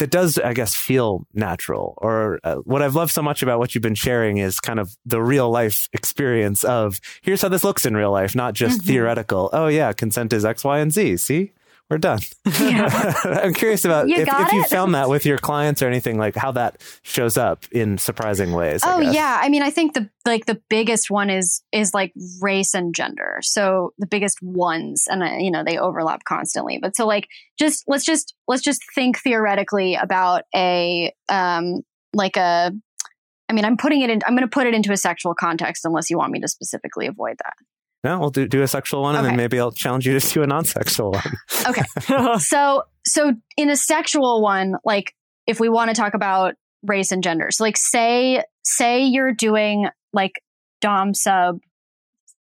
that does, I guess, feel natural. Or uh, what I've loved so much about what you've been sharing is kind of the real life experience of here's how this looks in real life, not just Mhm. theoretical. Oh yeah, consent is X, Y, and Z. See, we're done. I'm curious about You if, if you found that with your clients or anything like how that shows up in surprising ways. Oh guess. yeah, I mean, I think the like the biggest one is is like race and gender. So the biggest ones, and uh, you know they overlap constantly. But so like just let's just let's just think theoretically about a um like a. I mean, I'm putting it in. I'm going to put it into a sexual context, unless you want me to specifically avoid that. No, we'll do, do a sexual one and then maybe I'll challenge you to do a non sexual one. Okay. so so in a sexual one like if we want to talk about race and gender so like say say you're doing like dom sub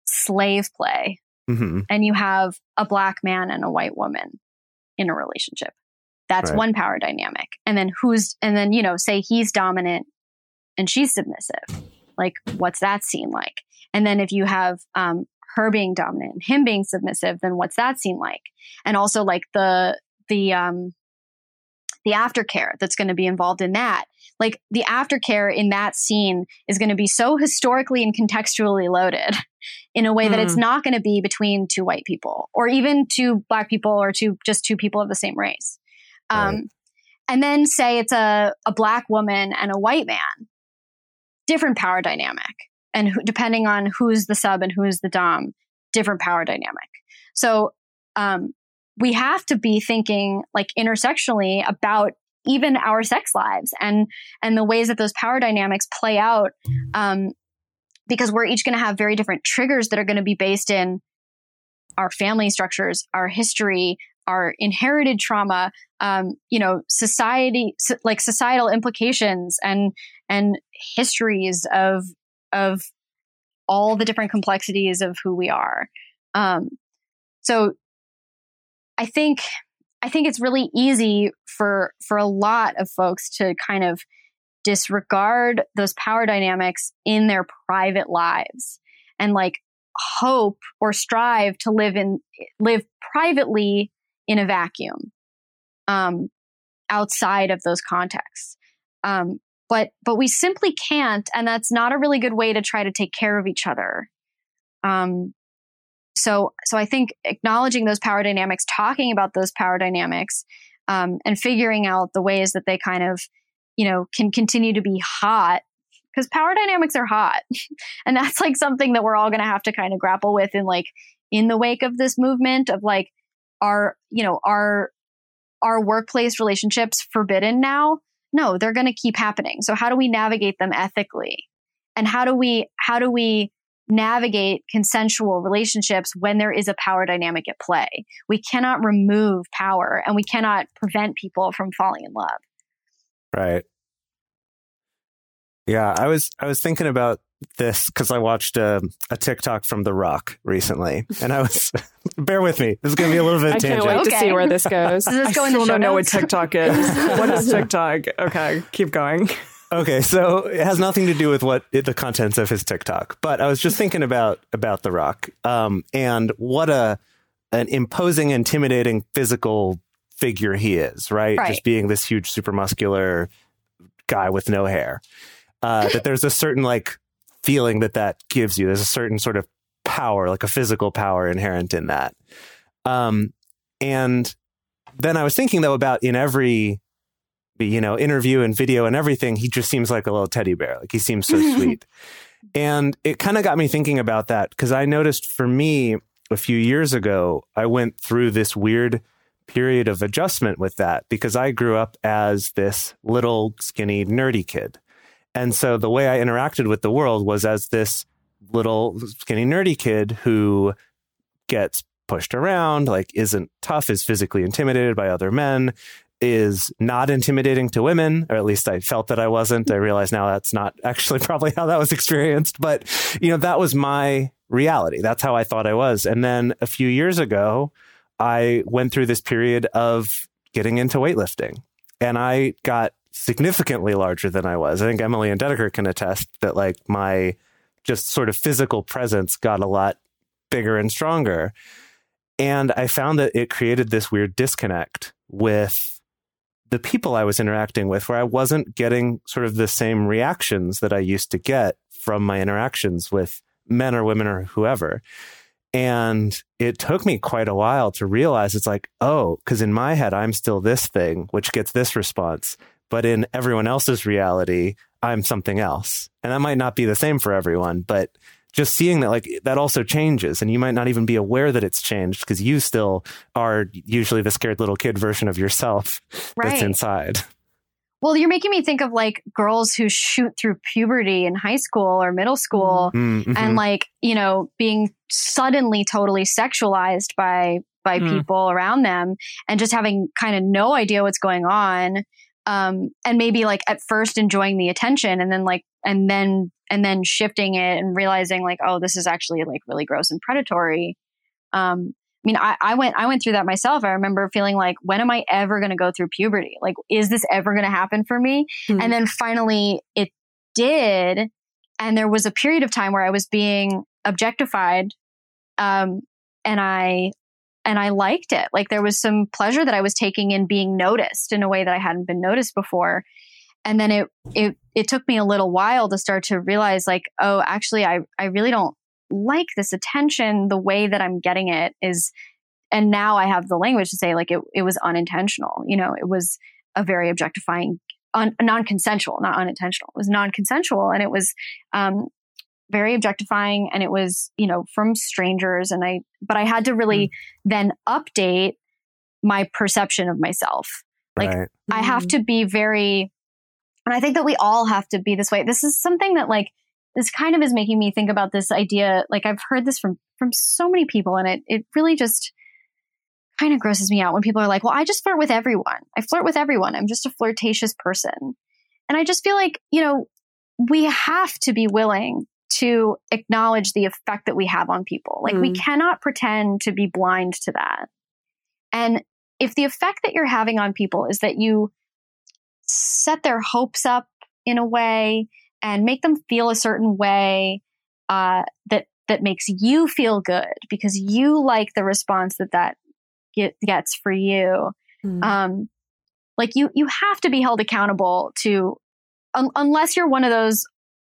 slave play hmm and you have a black man and a white woman in a relationship that's Right. one power dynamic and then who's and then you know say he's dominant and she's submissive like what's that scene like and then if you have um her being dominant him being submissive then what's that scene like? And also like the the um the aftercare that's going to be involved in that. Like the aftercare in that scene is going to be so historically and contextually loaded in a way that it's not going to be between two white people or even two black people or two just two people of the same race. Um, Right. and then say it's a, a black woman and a white man. Different power dynamic and who, depending on who's the sub and who's the dom different power dynamic. So um, we have to be thinking like intersectionally about even our sex lives and and the ways that those power dynamics play out um, because we're each going to have very different triggers that are going to be based in our family structures our history our inherited trauma um, you know society so, like societal implications and and histories of of all the different complexities of who we are. Um, so I think I think it's really easy for for a lot of folks to kind of disregard those power dynamics in their private lives and like hope or strive to live in live privately in a vacuum um, outside of those contexts. Um, but but we simply can't and that's not a really good way to try to take care of each other. Um, so so i think acknowledging those power dynamics talking about those power dynamics um, and figuring out the ways that they kind of you know can continue to be hot because power dynamics are hot. And that's like something that we're all going to have to kind of grapple with in like in the wake of this movement of like are you know are our workplace relationships forbidden now no they're going to keep happening. So how do we navigate them ethically? And how do we how do we navigate consensual relationships when there is a power dynamic at play? We cannot remove power and we cannot prevent people from falling in love. Right. Yeah, I was I was thinking about this because I watched a, a TikTok from The Rock recently, and I was bear with me. This is going to be a little bit I of can't tangent. wait to Okay. see where this goes. does this I go in the still show don't know what? TikTok is. what is TikTok? Okay, keep going. Okay, so it has nothing to do with what the contents of his TikTok, but I was just thinking about about The Rock, um, and what a an imposing, intimidating physical figure he is, right? Right. Just being this huge, super muscular guy with no hair. Uh, that there's a certain like feeling that that gives you. There's a certain sort of power, like a physical power inherent in that. Um, and then I was thinking though about in every you know, interview and video and everything, he just seems like a little teddy bear. Like he seems so sweet. And it kind of got me thinking about that because I noticed for me a few years ago, I went through this weird period of adjustment with that because I grew up as this little skinny nerdy kid. And so the way I interacted with the world was as this little skinny nerdy kid who gets pushed around, like isn't tough, is physically intimidated by other men, is not intimidating to women, or at least I felt that I wasn't. I realize now that's not actually probably how that was experienced, but you know, that was my reality. That's how I thought I was. And then a few years ago, I went through this period of getting into weightlifting and I got significantly larger than I was. I think Emily and Dedeker can attest that like my just sort of physical presence got a lot bigger and stronger. And I found that it created this weird disconnect with the people I was interacting with where I wasn't getting sort of the same reactions that I used to get from my interactions with men or women or whoever. And it took me quite a while to realize it's like, oh, because in my head, I'm still this thing, which gets this response. But in everyone else's reality, I'm something else. And that might not be the same for everyone, but just seeing that, like, that also changes. And you might not even be aware that it's changed because you still are usually the scared little kid version of yourself Right. that's inside. Well, you're making me think of like girls who shoot through puberty in high school or middle school Mm, mhm. and like, you know, being suddenly totally sexualized by by Mm. people around them and just having kind of no idea what's going on. Um, and maybe like at first enjoying the attention and then like and then and then shifting it and realizing like, oh, this is actually like really gross and predatory. Um, I mean, I, I went I went through that myself. I remember feeling like, when am I ever going to go through puberty? Like, is this ever going to happen for me? Hmm. And then finally, it did. And there was a period of time where I was being objectified, um, and I and I liked it. Like there was some pleasure that I was taking in being noticed in a way that I hadn't been noticed before. And then it it it took me a little while to start to realize, like, oh, actually, I I really don't like this attention. The way that I'm getting it is, and now I have the language to say, like, it it was unintentional. You know, it was a very objectifying, un, non-consensual, not unintentional. It was non-consensual, and it was um, very objectifying, and it was you know from strangers. And I, but I had to really hmm. then update my perception of myself. like, right. I have hmm. to be very, and I think that we all have to be this way. This is something that like this kind of is making me think about this idea. Like I've heard this from from so many people, and it it really just kind of grosses me out when people are like, "Well, I just flirt with everyone. I flirt with everyone. I'm just a flirtatious person," and I just feel like you know we have to be willing to acknowledge the effect that we have on people. Like we Mm. cannot pretend to be blind to that. And if the effect that you're having on people is that you set their hopes up in a way and make them feel a certain way uh, that that makes you feel good because you like the response that that get, gets for you. Mm. Um, like you you have to be held accountable to un- unless you're one of those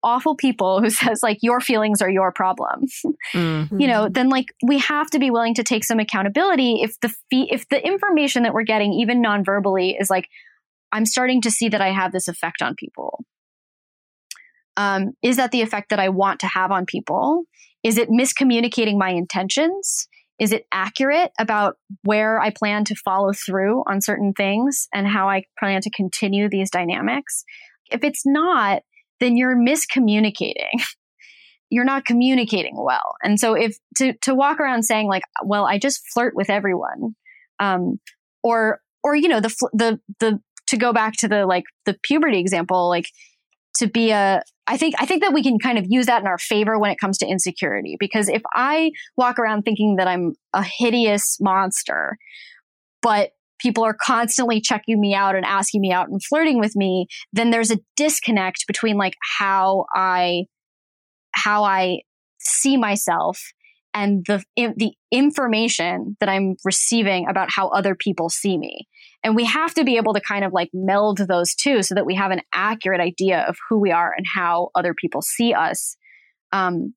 awful people who says like your feelings are your problem. Mm. you know then like we have to be willing to take some accountability if the fee- if the information that we're getting even non-verbally is like i'm starting to see that i have this effect on people. Um, is that the effect that i want to have on people? Is it miscommunicating my intentions? Is it accurate about where i plan to follow through on certain things and how i plan to continue these dynamics? If it's not then you're miscommunicating you're not communicating well. And so if to to walk around saying like, well, I just flirt with everyone, um, or or you know the the the to go back to the like the puberty example, like to be a I think I think that we can kind of use that in our favor when it comes to insecurity because if I walk around thinking that I'm a hideous monster, but people are constantly checking me out and asking me out and flirting with me, then there's a disconnect between like how I how I see myself and the the information that I'm receiving about how other people see me. And we have to be able to kind of like meld those two so that we have an accurate idea of who we are and how other people see us. Um,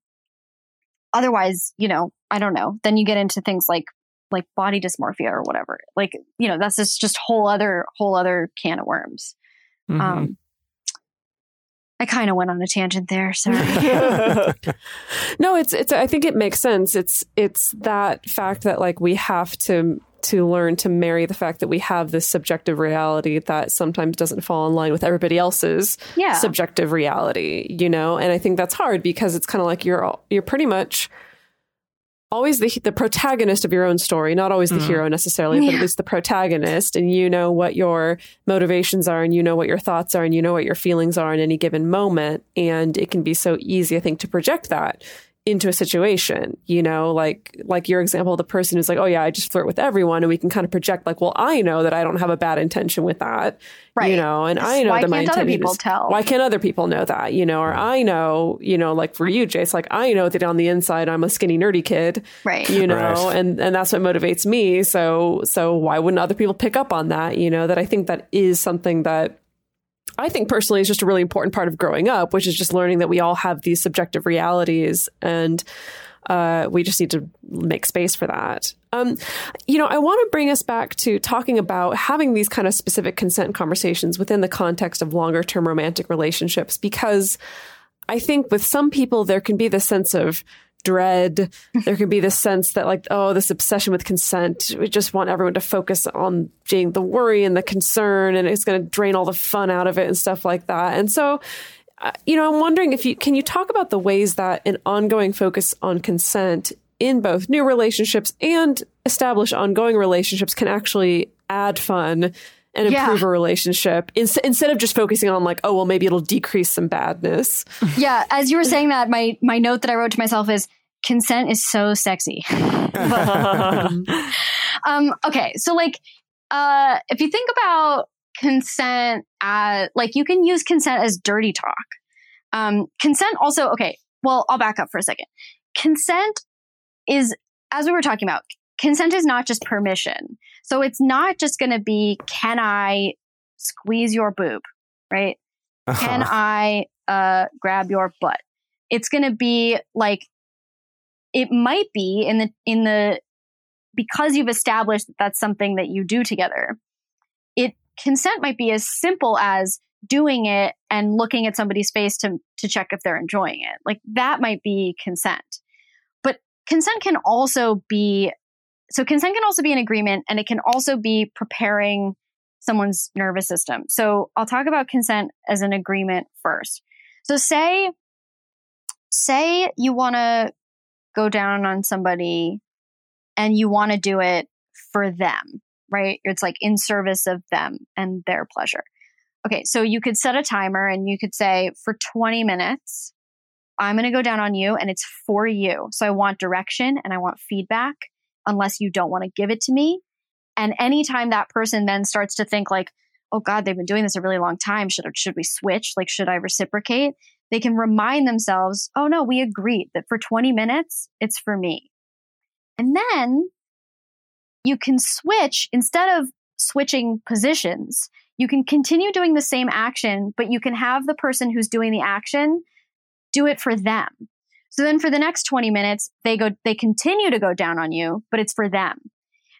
otherwise, you know, I don't know. Then you get into things like like body dysmorphia or whatever. Like, you know, that's just just whole other whole other can of worms. Mhm. Um, I kind of went on a tangent there. Sorry. no, it's it's. I think it makes sense. It's it's that fact that like we have to to learn to marry the fact that we have this subjective reality that sometimes doesn't fall in line with everybody else's Yeah. subjective reality. You know, and I think that's hard because it's kind of like you're all- you're pretty much always the the protagonist of your own story, not always the Mhm. hero necessarily, but at least the protagonist, and you know what your motivations are, and you know what your thoughts are, and you know what your feelings are in any given moment, and it can be so easy, I think, to project that into a situation, you know, like like your example, the person who's like, oh yeah, I just flirt with everyone, and we can kind of project like, well, I know that I don't have a bad intention with that, Right. You know, and I know Why that my can't other people is- tell? Why can't other people know that, you know, or I know, you know, like for you, Jase, like I know that on the inside I'm a skinny nerdy kid, Right. You know, Right. and and that's what motivates me. So so why wouldn't other people pick up on that? You know, that I think that is something that I think personally is just a really important part of growing up, which is just learning that we all have these subjective realities and uh, we just need to make space for that. Um, you know, I want to bring us back to talking about having these kind of specific consent conversations within the context of longer term romantic relationships, because I think with some people, there can be this sense of dread. There can be this sense that, like, oh, this obsession with consent. We just want everyone to focus on being the worry and the concern, and it's going to drain all the fun out of it and stuff like that. And so, uh, you know, I'm wondering if you can you talk about the ways that an ongoing focus on consent in both new relationships and established ongoing relationships can actually add fun and Yeah. improve a relationship ins- instead of just focusing on like, oh, well, maybe it'll decrease some badness. Yeah, as you were saying that, my my note that I wrote to myself is consent is so sexy. um, okay, so like, uh, if you think about consent, as, like you can use consent as dirty talk. Um, consent also, okay. Well, I'll back up for a second. Consent is, as we were talking about, consent is not just permission. So it's not just going to be, can I squeeze your boob, right? Can I uh, grab your butt? It's going to be like it might be in the in the because you've established that that's something that you do together. It consent might be as simple as doing it and looking at somebody's face to to check if they're enjoying it. Like that might be consent. But consent can also be so consent can also be an agreement and it can also be preparing someone's nervous system. So I'll talk about consent as an agreement first. So say, say you want to go down on somebody and you want to do it for them, right? It's like in service of them and their pleasure. Okay. So you could set a timer and you could say for 20 minutes, I'm going to go down on you and it's for you. So I want direction and I want feedback unless you don't want to give it to me. And anytime that person then starts to think like, oh God, they've been doing this a really long time. Should, should we switch? Like, should I reciprocate? They can remind themselves, oh no, we agreed that for 20 minutes, it's for me. And then you can switch instead of switching positions. You can continue doing the same action, but you can have the person who's doing the action do it for them. So then for the next 20 minutes, they go, they continue to go down on you, but it's for them.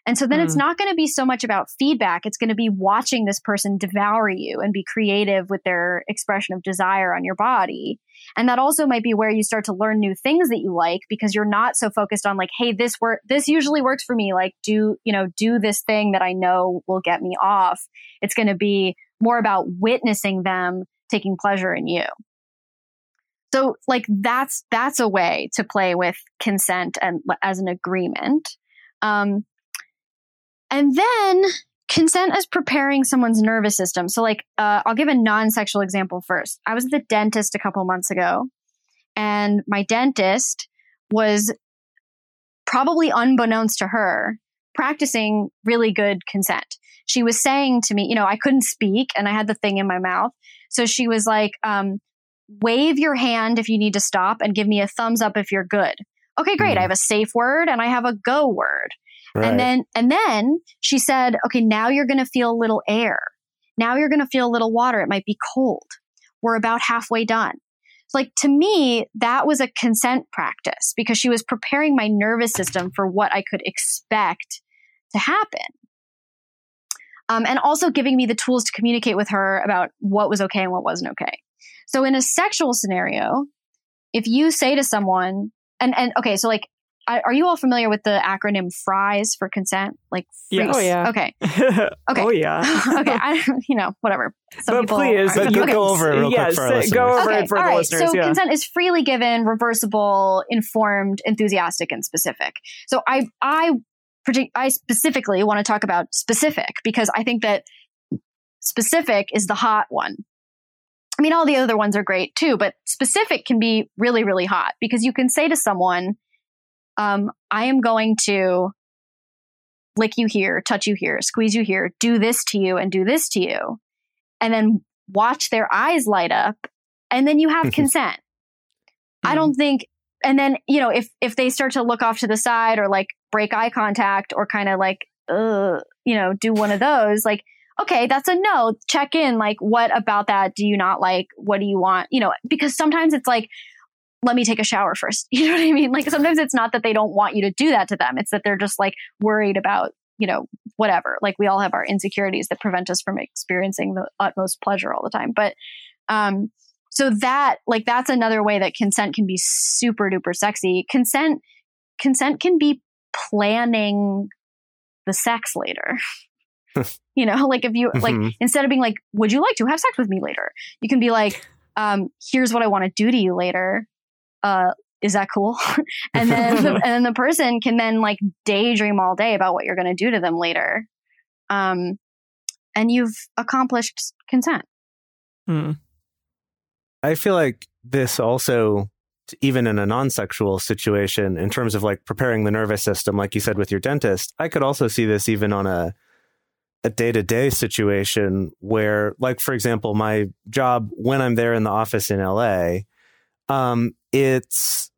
And so then it's not going to be so much about feedback. It's going to be watching this person devour you and be creative with their expression of desire on your body. And that also might be where you start to learn new things that you like because you're not so focused on like, Hey, this work, this usually works for me. Like do, you know, do this thing that I know will get me off. It's going to be more about witnessing them taking pleasure in you. So like that's, that's a way to play with consent and as an agreement. Um, and then consent is preparing someone's nervous system. So, like, uh, I'll give a non sexual example first. I was at the dentist a couple months ago, and my dentist was probably unbeknownst to her practicing really good consent. She was saying to me, you know, I couldn't speak and I had the thing in my mouth. So she was like, um, wave your hand if you need to stop and give me a thumbs up if you're good. Okay, great. I have a safe word and I have a go word. And then, and then she said, okay, now you're going to feel a little air. Now you're going to feel a little water. It might be cold. We're about halfway done. Like to me, that was a consent practice because she was preparing my nervous system for what I could expect to happen. Um, and also giving me the tools to communicate with her about what was okay and what wasn't okay. So in a sexual scenario, if you say to someone, and, and okay, so like are you all familiar with the acronym FRIES for consent? Like, Yes. freeze? Oh, yeah. Okay. Oh, okay. Oh yeah. okay. I, you know, whatever. Some but people please, aren't- But okay. go over it real quick for our listeners. go over Okay, it for all the right. listeners. So yeah. consent is freely given, reversible, informed, enthusiastic, and specific. So I, I, I specifically want to talk about specific because I think that specific is the hot one. I mean, all the other ones are great too, but specific can be really, really hot because you can say to someone, um, I am going to lick you here, touch you here, squeeze you here, do this to you, and do this to you. And then watch their eyes light up, and then you have consent. I don't think, and then, you know, if, if they start to look off to the side or like break eye contact or kind of like, uh, you know, do one of those, like, okay, that's a no. Check in. Like, what about that do you not like? What do you want? You know, because sometimes it's like, let me take a shower first. You know what I mean? Like sometimes it's not that they don't want you to do that to them. It's that they're just like worried about, you know, whatever. Like we all have our insecurities that prevent us from experiencing the utmost pleasure all the time. But, um, so that, like, that's another way that consent can be super duper sexy. Consent, consent can be planning the sex later. you know, like if you, like, Mhm. instead of being like, would you like to have sex with me later? You can be like, um, here's what I want to do to you later. Uh, is that cool? and then, the, and then the person can then like daydream all day about what you're going to do to them later. Um, and you've accomplished consent. Hmm. I feel like this also, even in a non sexual situation, in terms of like preparing the nervous system, like you said with your dentist, I could also see this even on a a day to day situation where, like, for example, my job when I'm there in the office in LA, um, it's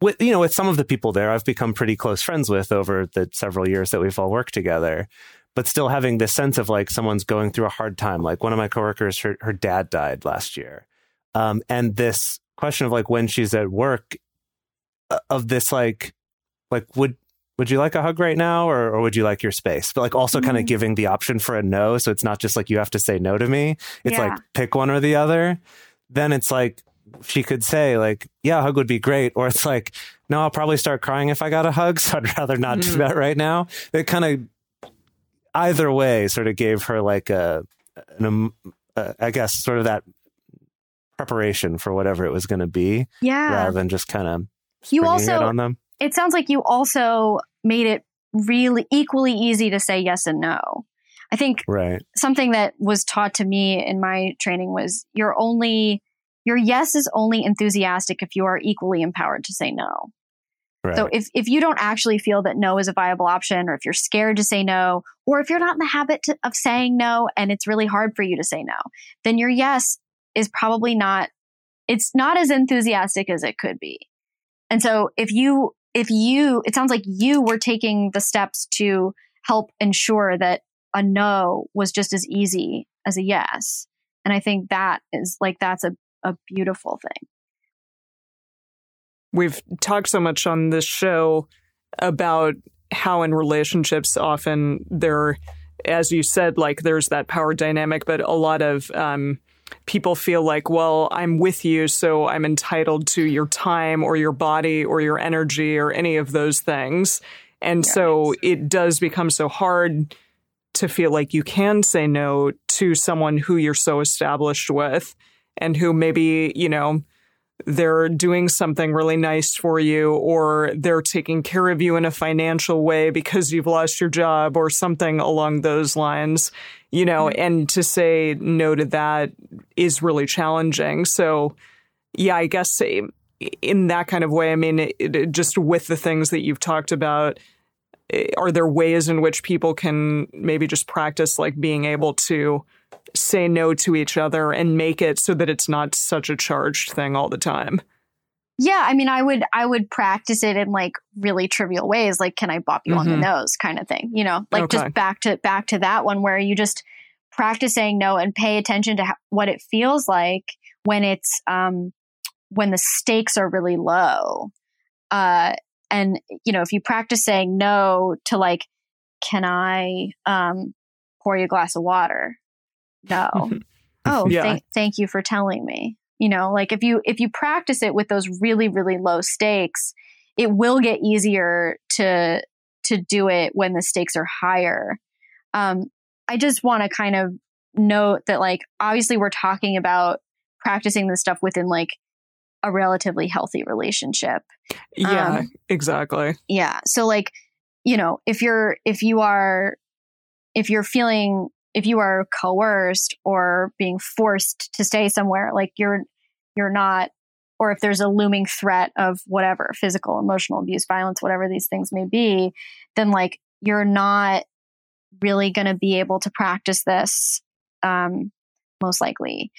with you know with some of the people there I've become pretty close friends with over the several years that we've all worked together. But still having this sense of like someone's going through a hard time. Like one of my coworkers, her her dad died last year, um, and this question of like when she's at work, uh, of this like like would would you like a hug right now? Or, or would you like your space? But like also kind of giving the option for a no. So it's not just like you have to say no to me. It's Yeah. like pick one or the other. Then it's like she could say like yeah a hug would be great or it's like no i'll probably start crying if i got a hug so i'd rather not do Mhm. that right now it kind of either way sort of gave her like a an, um, uh, guess sort of that preparation for whatever it was going to be Yeah. rather than just kind of You also- it on them it sounds like you also made it really equally easy to say yes and no. I think right something that was taught to me in my training was you're only your yes is only enthusiastic if you are equally empowered to say no. right So if if you don't actually feel that no is a viable option or if you're scared to say no or if you're not in the habit to, of saying no and it's really hard for you to say no, then your yes is probably not it's not as enthusiastic as it could be. And so if you if you it sounds like you were taking the steps to help ensure that a no was just as easy as a yes. And I think that is like that's a a beautiful thing. We've talked so much on this show about how in relationships often there, as you said, like there's that power dynamic, but a lot of um, people feel like, well, I'm with you, so I'm entitled to your time or your body or your energy or any of those things. And so it does become so hard to feel like you can say no to someone who you're so established with and who maybe, you know, they're doing something really nice for you or they're taking care of you in a financial way because you've lost your job or something along those lines, you know, and to say no to that is really challenging. So, yeah, I guess eh, in that kind of way, I mean, it, it, just with the things that you've talked about, eh, are there ways in which people can maybe just practice like being able to say no to each other and make it so that it's not such a charged thing all the time. Yeah, I mean, I would I would practice it in like really trivial ways, like can I bop you on the Mhm. nose, kind of thing. You know, like Okay. just back to back to that one where you just practice saying no and pay attention to how, what it feels like when it's um when the stakes are really low. Uh, and you know, if you practice saying no to like, can I um pour you a glass of water? No. oh, Yeah. thank thank you for telling me you know like if you if you practice it with those really really low stakes it will get easier to to do it when the stakes are higher um i just want to kind of note that like obviously we're talking about practicing this stuff within like a relatively healthy relationship Yeah, Um, exactly. yeah so like you know if you're if you are if you're feeling if you are coerced or being forced to stay somewhere, like you're, you're not, or if there's a looming threat of whatever, physical, emotional abuse, violence, whatever these things may be, then like you're not really going to be able to practice this, um, most likely.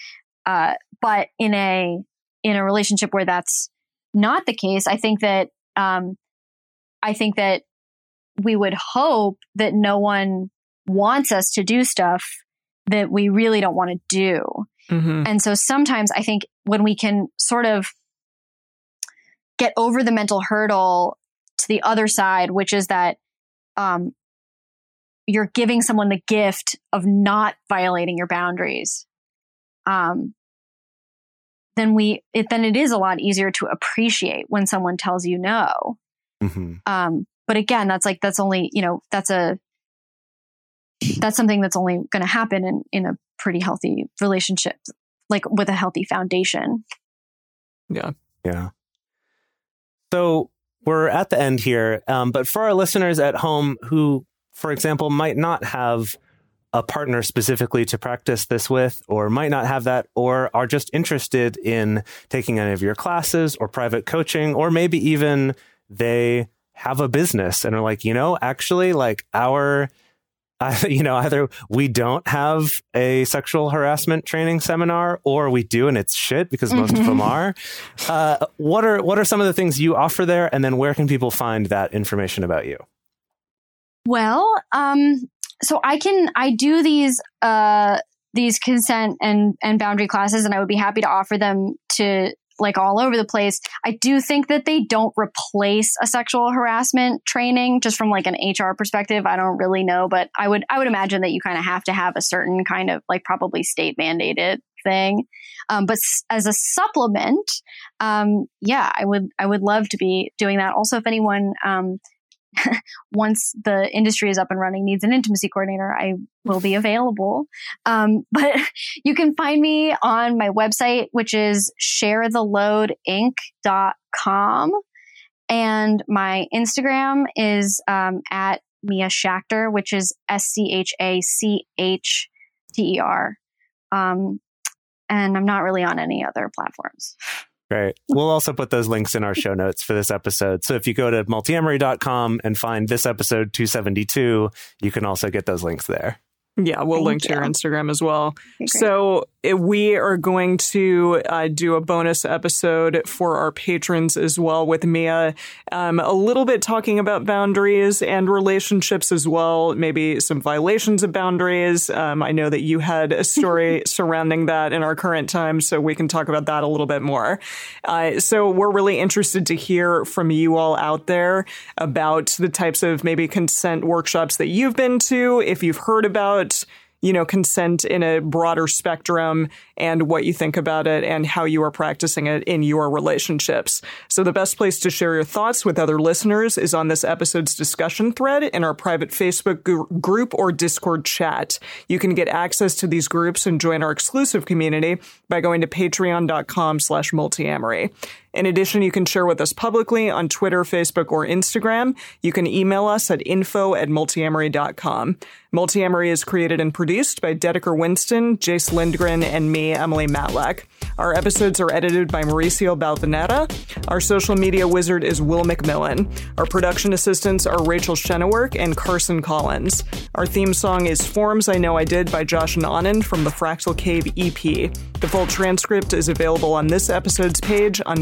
Uh, but in a, in a relationship where that's not the case, I think that, um, I think that we would hope that no one wants us to do stuff that we really don't want to do. Mm-hmm. And so sometimes I think when we can sort of get over the mental hurdle to the other side, which is that um, you're giving someone the gift of not violating your boundaries, um, then we it, then it is a lot easier to appreciate when someone tells you no. hmm Um, but again, that's like that's only you know that's a that's something that's only going to happen in in a pretty healthy relationship, like with a healthy foundation. Yeah. Yeah. So we're at the end here. Um, but for our listeners at home who, for example, might not have a partner specifically to practice this with, or might not have that, or are just interested in taking any of your classes or private coaching, or maybe even they have a business and are like, you know, actually, like our You know, either we don't have a sexual harassment training seminar, or we do, and it's shit because most of them are. Uh, what are what are some of the things you offer there, and then where can people find that information about you? Well, um, so I can I do these uh these consent and and boundary classes, and I would be happy to offer them to like all over the place. I do think that they don't replace a sexual harassment training just from like an HR perspective. I don't really know, but I would I would imagine that you kind of have to have a certain kind of like probably state mandated thing. Um, but as a supplement, um, yeah, I would I would love to be doing that. Also, if anyone um, once the industry is up and running needs an intimacy coordinator, I will be available. Um, but you can find me on my website, which is sharetheloadinc.com. And my Instagram is um, at Mia Schachter, which is S C H A C H T E R. Um, and I'm not really on any other platforms. Great. We'll also put those links in our show notes for this episode. So if you go to multiamory.com and find this episode 272, you can also get those links there. Yeah, we'll Thank link to your. Instagram as well. Okay. So we are going to uh, do a bonus episode for our patrons as well with Mia. Um, a little bit talking about boundaries and relationships as well, maybe some violations of boundaries. Um, I know that you had a story surrounding that in our current time, so we can talk about that a little bit more. Uh, so we're really interested to hear from you all out there about the types of maybe consent workshops that you've been to, if you've heard about you know, consent in a broader spectrum and what you think about it and how you are practicing it in your relationships. So the best place to share your thoughts with other listeners is on this episode's discussion thread in our private Facebook group or Discord chat. You can get access to these groups and join our exclusive community by going to patreon.com slash multiamory. In addition, you can share with us publicly on Twitter, Facebook, or Instagram. You can email us at info at multiamory.com. Multiamory is created and produced by Dedeker Winston, Jase Lindgren, and me, Emily Matlack. Our episodes are edited by Mauricio Balvanera. Our social media wizard is Will McMillan. Our production assistants are Rachel Shennework and Carson Collins. Our theme song is Forms I Know I Did by Josh and Anand from the Fractal Cave EP. The full transcript is available on this episode's page on